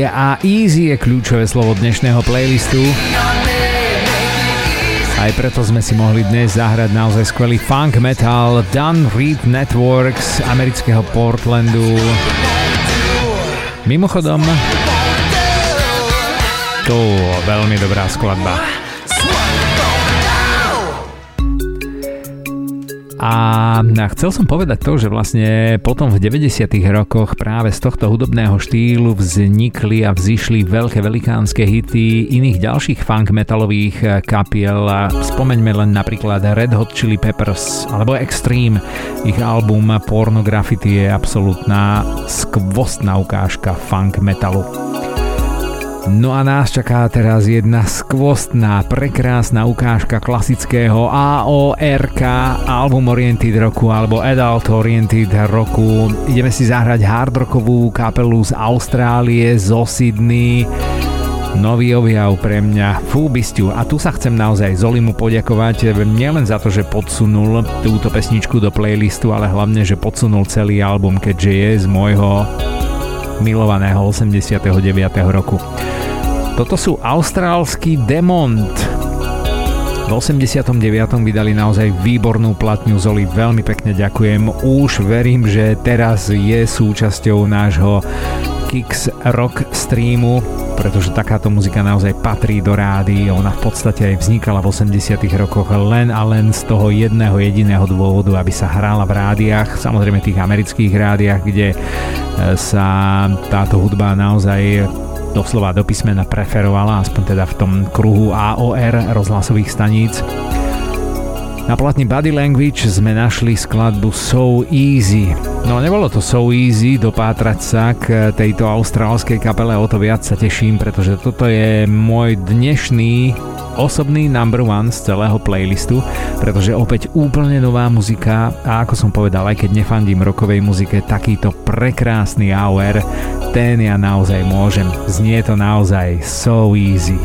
easy a easy je kľúčové slovo dnešného playlistu. Aj preto sme si mohli dnes zahrať naozaj skvelý funk metal Dun Reed Networks amerického Portlandu. Mimochodom, to veľmi dobrá skladba. A chcel som povedať to, že vlastne potom v 90. rokoch práve z tohto hudobného štýlu vznikli a vzýšli veľké velikánske hity iných ďalších funk metalových kapiel. Spomeňme len napríklad Red Hot Chili Peppers alebo Extreme. Ich album Pornografity je absolútna skvostná ukážka funk metalu. No a nás čaká teraz jedna skvostná, prekrásna ukážka klasického AORK, Album Oriented Roku alebo Adult Oriented Roku. Ideme si zahrať hardrockovú kapelu z Austrálie, zo Sydney. Nový objav pre mňa, fú. A tu sa chcem naozaj Zolimu poďakovať nielen za to, že podsunul túto pesničku do playlistu, ale hlavne, že podsunul celý album, keďže je z môjho milovaného 89. roku. Toto sú austrálsky Demont. V 89. vydali naozaj výbornú platňu Zoli, veľmi pekne ďakujem. Už verím, že teraz je súčasťou nášho Kix Rock streamu, pretože takáto muzika naozaj patrí do rády. Ona v podstate aj vznikala v 80 rokoch len a len z toho jedného jediného dôvodu, aby sa hrála v rádiách, samozrejme tých amerických rádiách, kde e, sa táto hudba naozaj doslova do písmena preferovala, aspoň teda v tom kruhu AOR rozhlasových staníc. Na platni Body Language sme našli skladbu So Easy. No nebolo to so easy dopátrať sa k tejto austrálskej kapele, o to viac sa teším, pretože toto je môj dnešný osobný number one z celého playlistu, pretože opäť úplne nová muzika a ako som povedal, aj keď nefandím rokovej muzike, takýto prekrásny hour, ten ja naozaj môžem. Znie to naozaj so easy.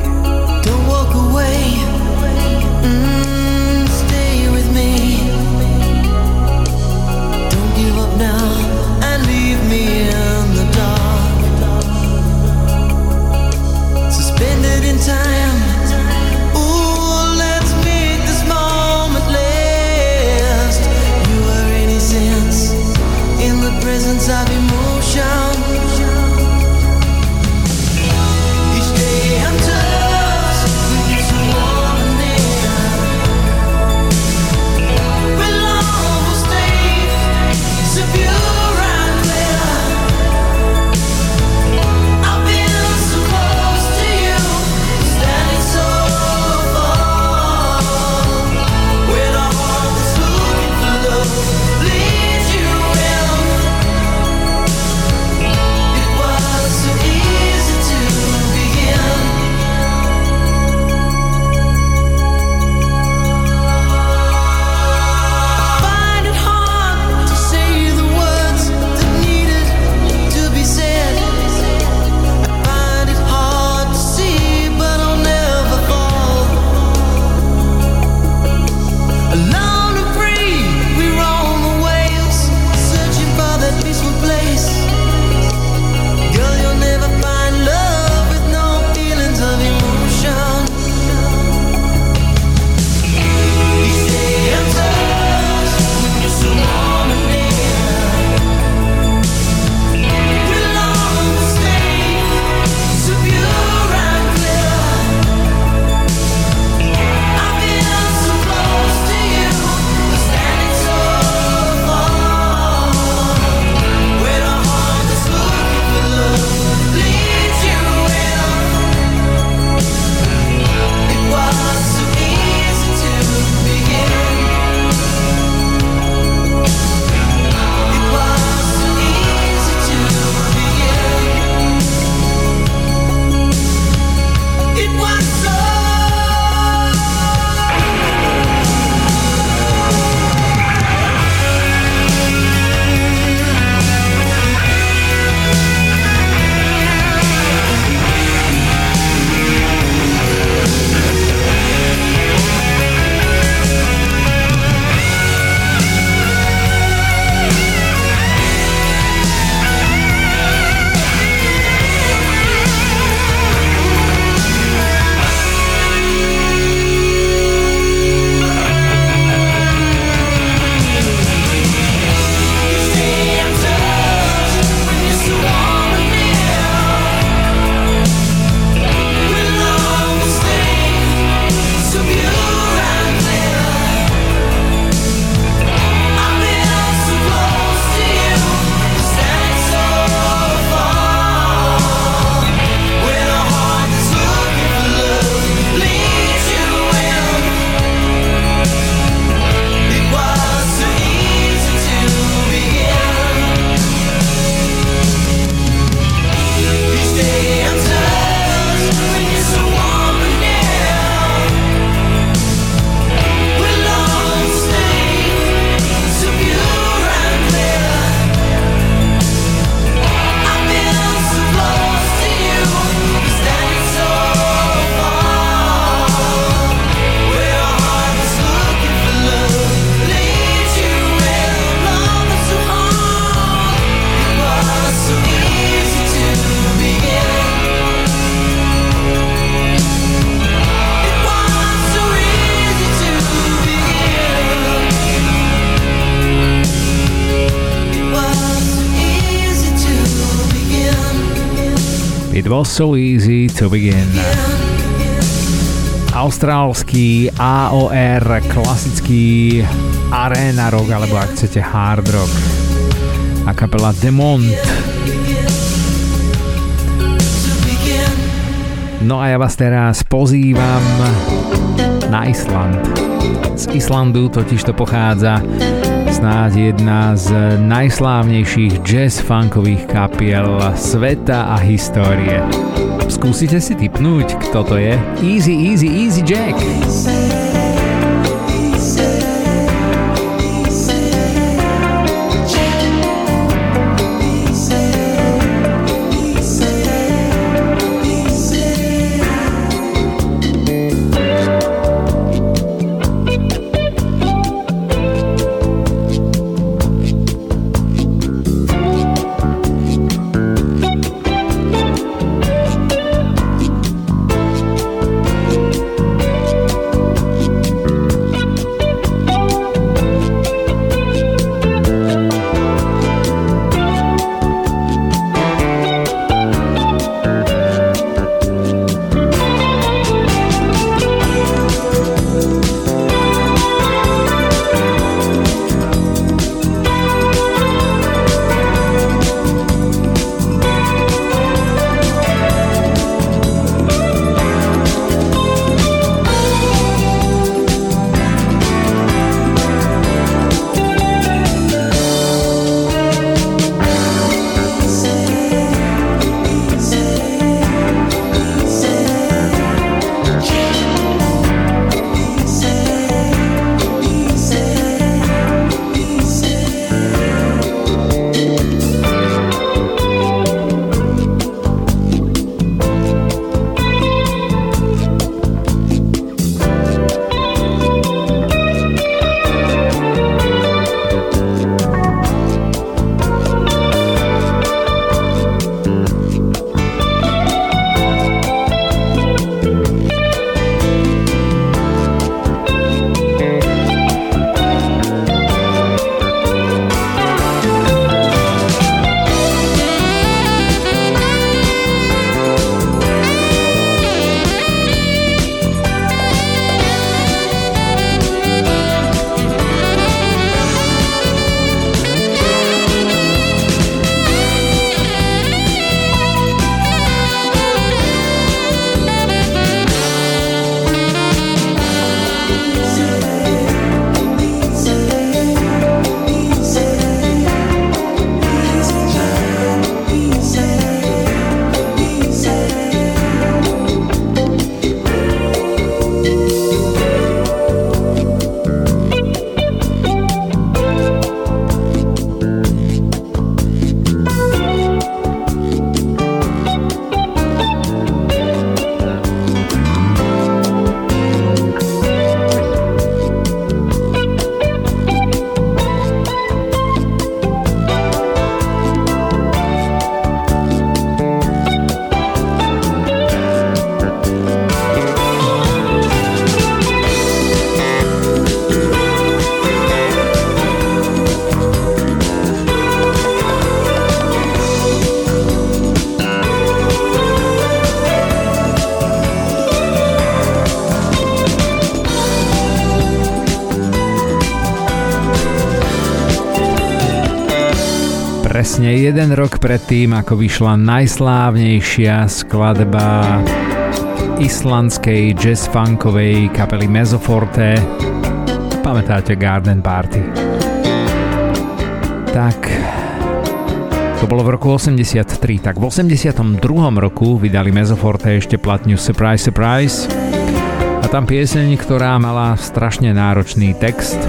So easy to begin. Austrálsky AOR, klasický arena rock, alebo ak chcete hard rock. A kapela Demont. No a ja vás teraz pozývam na Island. Z Islandu totiž to pochádza snáď jedna z najslávnejších jazz-funkových kapiel sveta a histórie. Skúsite si typnúť, kto to je? Easy, easy, easy Jack. Presne jeden rok predtým, ako vyšla najslávnejšia skladba islandskej jazz-funkovej kapely Mezoforte. Pamätáte Garden Party? Tak, to bolo v roku 83. Tak v 82. roku vydali Mezoforte ešte platňu Surprise Surprise a tam pieseň, ktorá mala strašne náročný text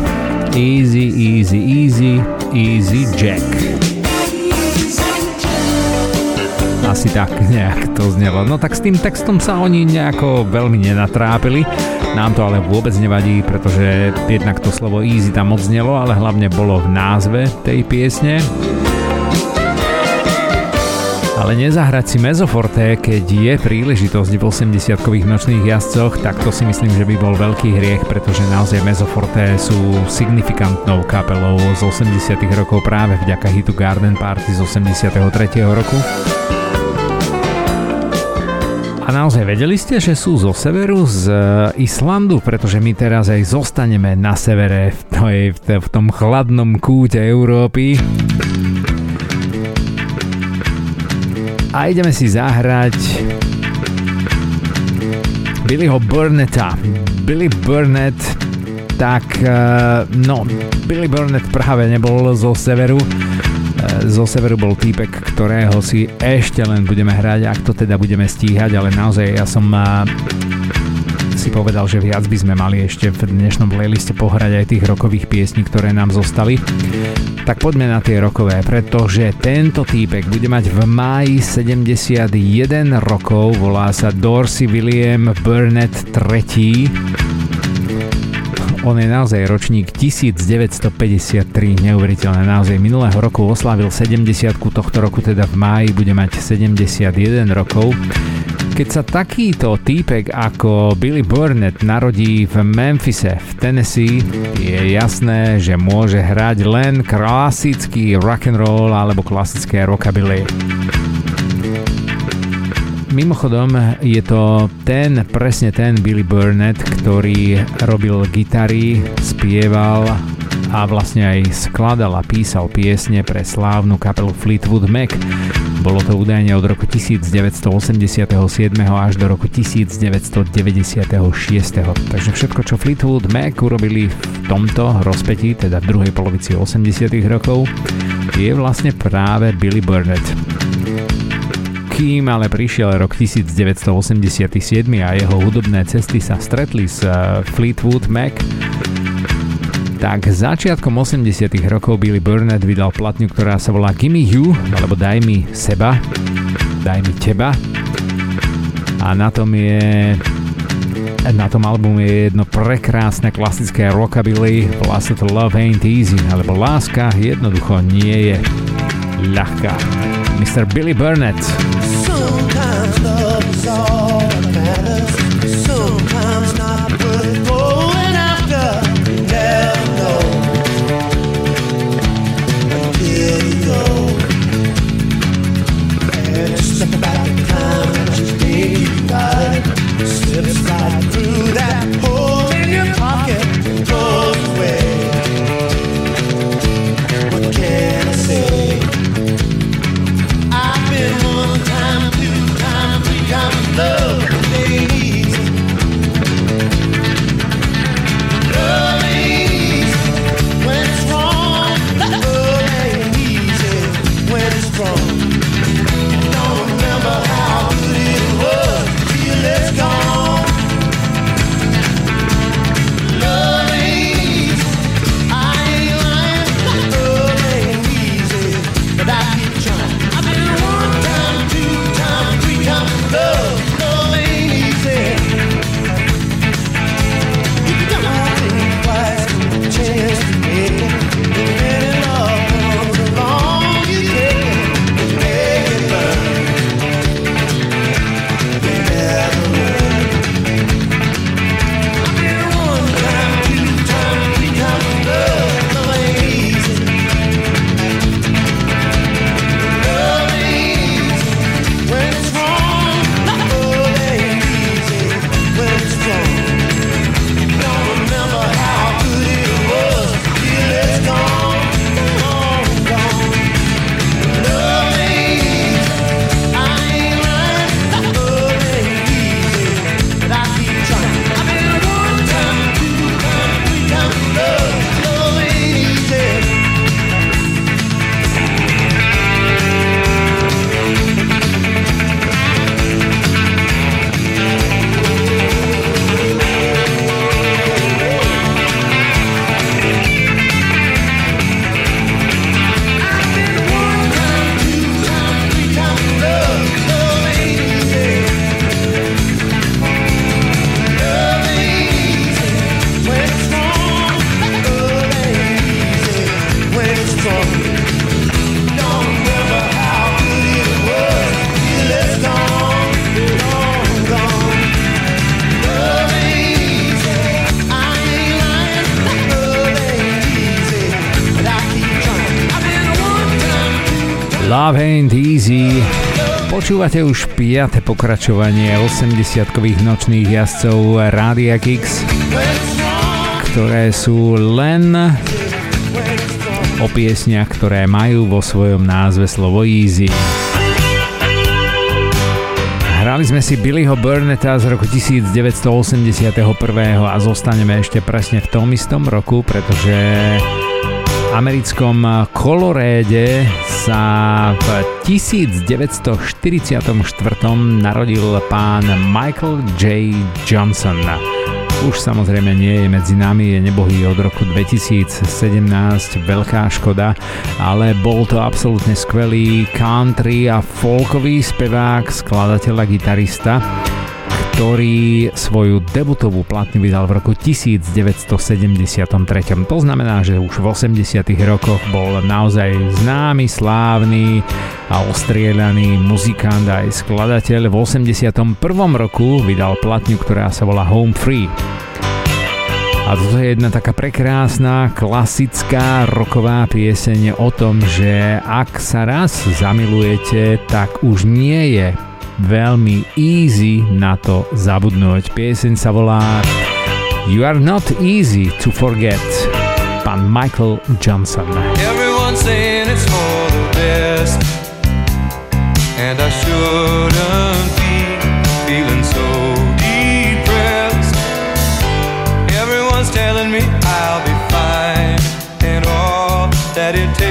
Easy, easy, easy, easy Jack. Asi tak nejak to znelo. No tak s tým textom sa oni nejako veľmi nenatrápili. Nám to ale vôbec nevadí, pretože jednak to slovo easy tam moc znelo, ale hlavne bolo v názve tej piesne. Ale nezahrať si mezoforté, keď je príležitosť v 80-kových nočných jazdcoch, tak to si myslím, že by bol veľký hriech, pretože naozaj mezoforté sú signifikantnou kapelou z 80 rokov práve vďaka hitu Garden Party z 83. roku. A naozaj vedeli ste, že sú zo severu, z e, Islandu, pretože my teraz aj zostaneme na severe, v, tej, v tom chladnom kúte Európy. A ideme si zahrať Billyho Burnetta. Billy Burnett, tak e, no, Billy Burnett práve nebol zo severu, zo severu bol týpek, ktorého si ešte len budeme hrať, ak to teda budeme stíhať, ale naozaj ja som si povedal, že viac by sme mali ešte v dnešnom playliste pohrať aj tých rokových piesní, ktoré nám zostali. Tak poďme na tie rokové, pretože tento týpek bude mať v máji 71 rokov, volá sa Dorsey William Burnett III on je naozaj ročník 1953, neuveriteľné naozaj. Minulého roku oslávil 70 tohto roku teda v máji bude mať 71 rokov. Keď sa takýto týpek ako Billy Burnett narodí v Memphise v Tennessee, je jasné, že môže hrať len klasický rock and roll alebo klasické rockabilly. Mimochodom, je to ten, presne ten Billy Burnett, ktorý robil gitary, spieval a vlastne aj skladal a písal piesne pre slávnu kapelu Fleetwood Mac. Bolo to údajne od roku 1987 až do roku 1996. Takže všetko, čo Fleetwood Mac urobili v tomto rozpetí, teda v druhej polovici 80 rokov, je vlastne práve Billy Burnett. Kým ale prišiel rok 1987 a jeho hudobné cesty sa stretli s eh, Fleetwood Mac, tak začiatkom 80 rokov Billy Burnett vydal platňu, ktorá sa volá Gimme You, alebo Daj mi seba, Daj mi teba. A na tom je na tom albume je jedno prekrásne klasické rockabilly, to Love Ain't Easy, alebo Láska jednoducho nie je ľahká. Mr. Billy Burnett. Love Ain't Easy Počúvate už 5. pokračovanie 80-kových nočných jazdcov Radia Kix, ktoré sú len o piesniach, ktoré majú vo svojom názve slovo Easy. Hrali sme si Billyho Burnetta z roku 1981 a zostaneme ešte presne v tom istom roku, pretože americkom Koloréde sa v 1944 narodil pán Michael J. Johnson. Už samozrejme nie je medzi nami, je nebohý od roku 2017, veľká škoda, ale bol to absolútne skvelý country a folkový spevák, skladateľ a gitarista, ktorý svoju debutovú platňu vydal v roku 1973. To znamená, že už v 80 rokoch bol naozaj známy, slávny a ostrieľaný muzikant aj skladateľ. V 81. roku vydal platňu, ktorá sa volá Home Free. A toto je jedna taká prekrásna, klasická roková pieseň o tom, že ak sa raz zamilujete, tak už nie je veľmi easy na to zabudnúť. Pieseň sa volá You are not easy to forget. Pán Michael Johnson. Everyone's saying it's for the best And I shouldn't be feeling so depressed Everyone's telling me I'll be fine And all that it takes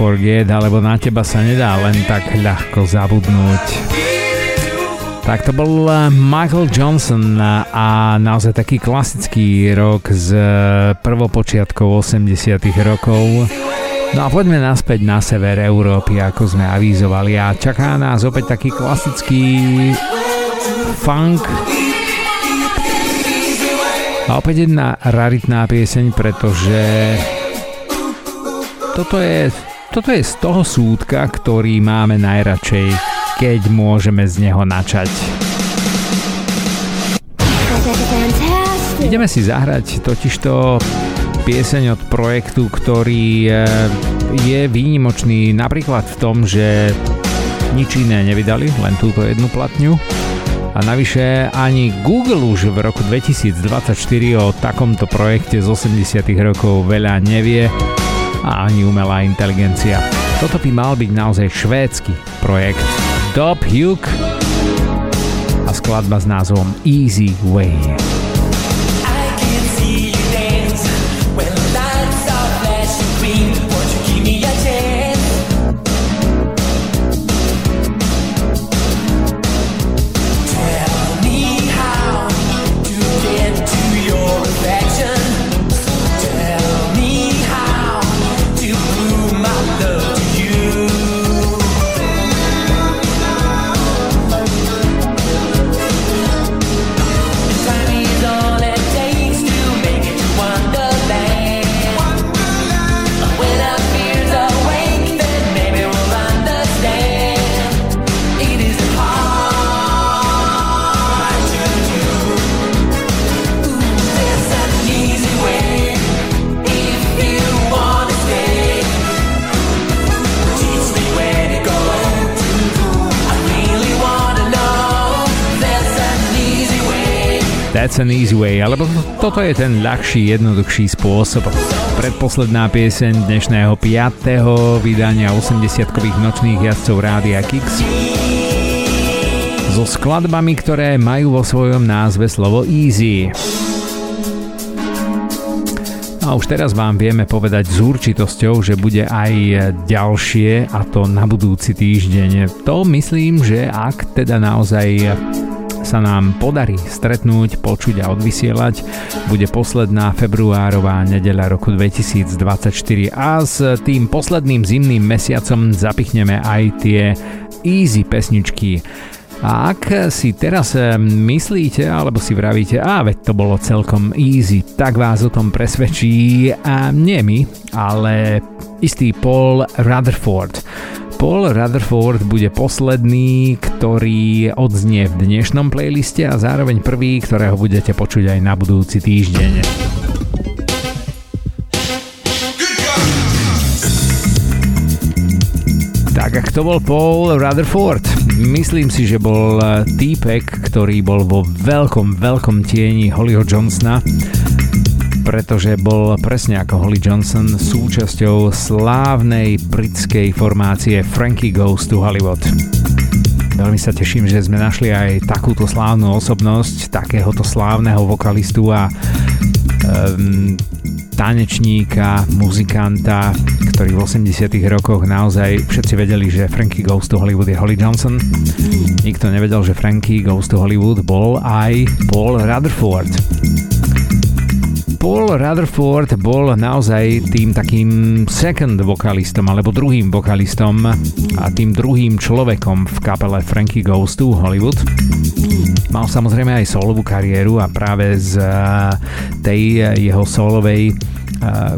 forget, alebo na teba sa nedá len tak ľahko zabudnúť. Tak to bol eh, Michael Johnson a naozaj taký klasický rok z eh, prvopočiatkov 80 rokov. No a poďme naspäť na sever Európy, ako sme avizovali a čaká nás opäť taký klasický funk. A opäť jedna raritná pieseň, pretože toto je, toto je z toho súdka, ktorý máme najradšej, keď môžeme z neho načať. Ideme si zahrať totižto pieseň od projektu, ktorý eh, je výnimočný napríklad v tom, že nič iné nevydali, len túto jednu platňu. A navyše ani Google už v roku 2024 o takomto projekte z 80 rokov veľa nevie a ani umelá inteligencia. Toto by mal byť naozaj švédsky projekt Dop Hugh a skladba s názvom Easy Way. That's an easy way, alebo toto je ten ľahší, jednoduchší spôsob. Predposledná pieseň dnešného 5. vydania 80-kových nočných jazdcov Rádia Kix so skladbami, ktoré majú vo svojom názve slovo easy. A už teraz vám vieme povedať s určitosťou, že bude aj ďalšie a to na budúci týždeň. To myslím, že ak teda naozaj sa nám podarí stretnúť, počuť a odvysielať, bude posledná februárová nedeľa roku 2024 a s tým posledným zimným mesiacom zapichneme aj tie easy pesničky. A ak si teraz eh, myslíte, alebo si vravíte, a veď to bolo celkom easy, tak vás o tom presvedčí a nie my, ale istý Paul Rutherford. Paul Rutherford bude posledný, ktorý odznie v dnešnom playliste a zároveň prvý, ktorého budete počuť aj na budúci týždeň. Tak a kto bol Paul Rutherford? Myslím si, že bol týpek, ktorý bol vo veľkom, veľkom tieni Hollyho Johnsona pretože bol presne ako Holly Johnson súčasťou slávnej britskej formácie Frankie Goes to Hollywood. Veľmi sa teším, že sme našli aj takúto slávnu osobnosť, takéhoto slávneho vokalistu a um, tanečníka, muzikanta, ktorý v 80 rokoch naozaj všetci vedeli, že Frankie Goes to Hollywood je Holly Johnson. Nikto nevedel, že Frankie Goes to Hollywood bol aj Paul Rutherford. Paul Rutherford bol naozaj tým takým second vokalistom alebo druhým vokalistom a tým druhým človekom v kapele Frankie Goes to Hollywood. Mal samozrejme aj solovú kariéru a práve z eh, tej jeho solovej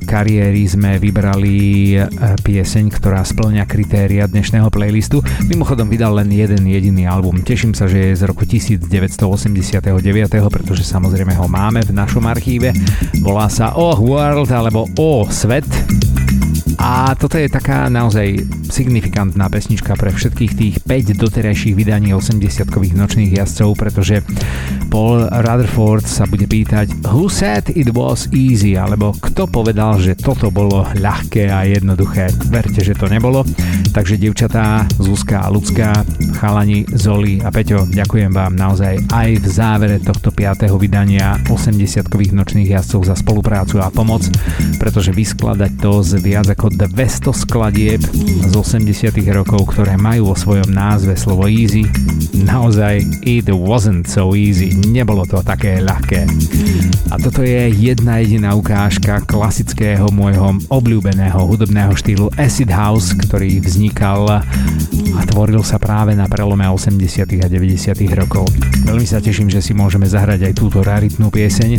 kariéry sme vybrali e, pieseň, ktorá splňa kritéria dnešného playlistu. Mimochodom vydal len jeden jediný album. Teším sa, že je z roku 1989, pretože samozrejme ho máme v našom archíve. Volá sa Oh World alebo Oh Svet. A toto je taká naozaj signifikantná pesnička pre všetkých tých 5 doterajších vydaní 80-kových nočných jazdcov, pretože Paul Rutherford sa bude pýtať Who said it was easy? Alebo kto povedal, že toto bolo ľahké a jednoduché? Verte, že to nebolo. Takže devčatá, Zuzka a Lucka, chalani, Zoli a Peťo, ďakujem vám naozaj aj v závere tohto 5. vydania 80-kových nočných jazdcov za spoluprácu a pomoc, pretože vyskladať to z viac ako 200 skladieb z 80 rokov, ktoré majú vo svojom názve slovo easy. Naozaj it wasn't so easy, nebolo to také ľahké. A toto je jedna jediná ukážka klasického môjho obľúbeného hudobného štýlu Acid House, ktorý vznikal a tvoril sa práve na prelome 80 a 90 rokov. Veľmi sa teším, že si môžeme zahrať aj túto raritnú pieseň.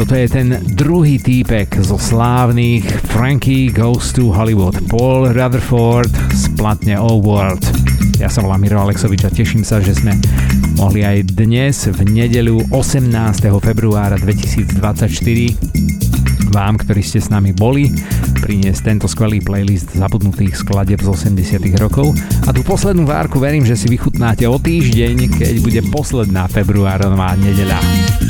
Toto je ten druhý týpek zo slávnych Frankie Goes to Hollywood. Paul Rutherford z platne O World. Ja som volám Miro Alexovič a teším sa, že sme mohli aj dnes v nedeľu 18. februára 2024 vám, ktorí ste s nami boli, priniesť tento skvelý playlist zabudnutých skladeb z 80 rokov. A tú poslednú várku verím, že si vychutnáte o týždeň, keď bude posledná februárová nedeľa.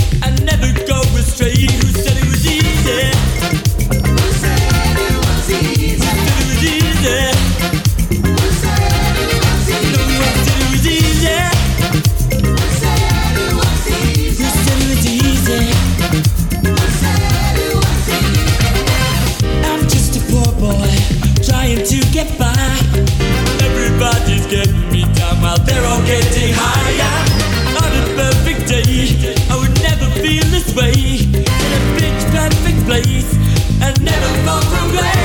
get me down while they're all getting higher. On a perfect day, I would never feel this way. In a pitch perfect place, I never fall from grace.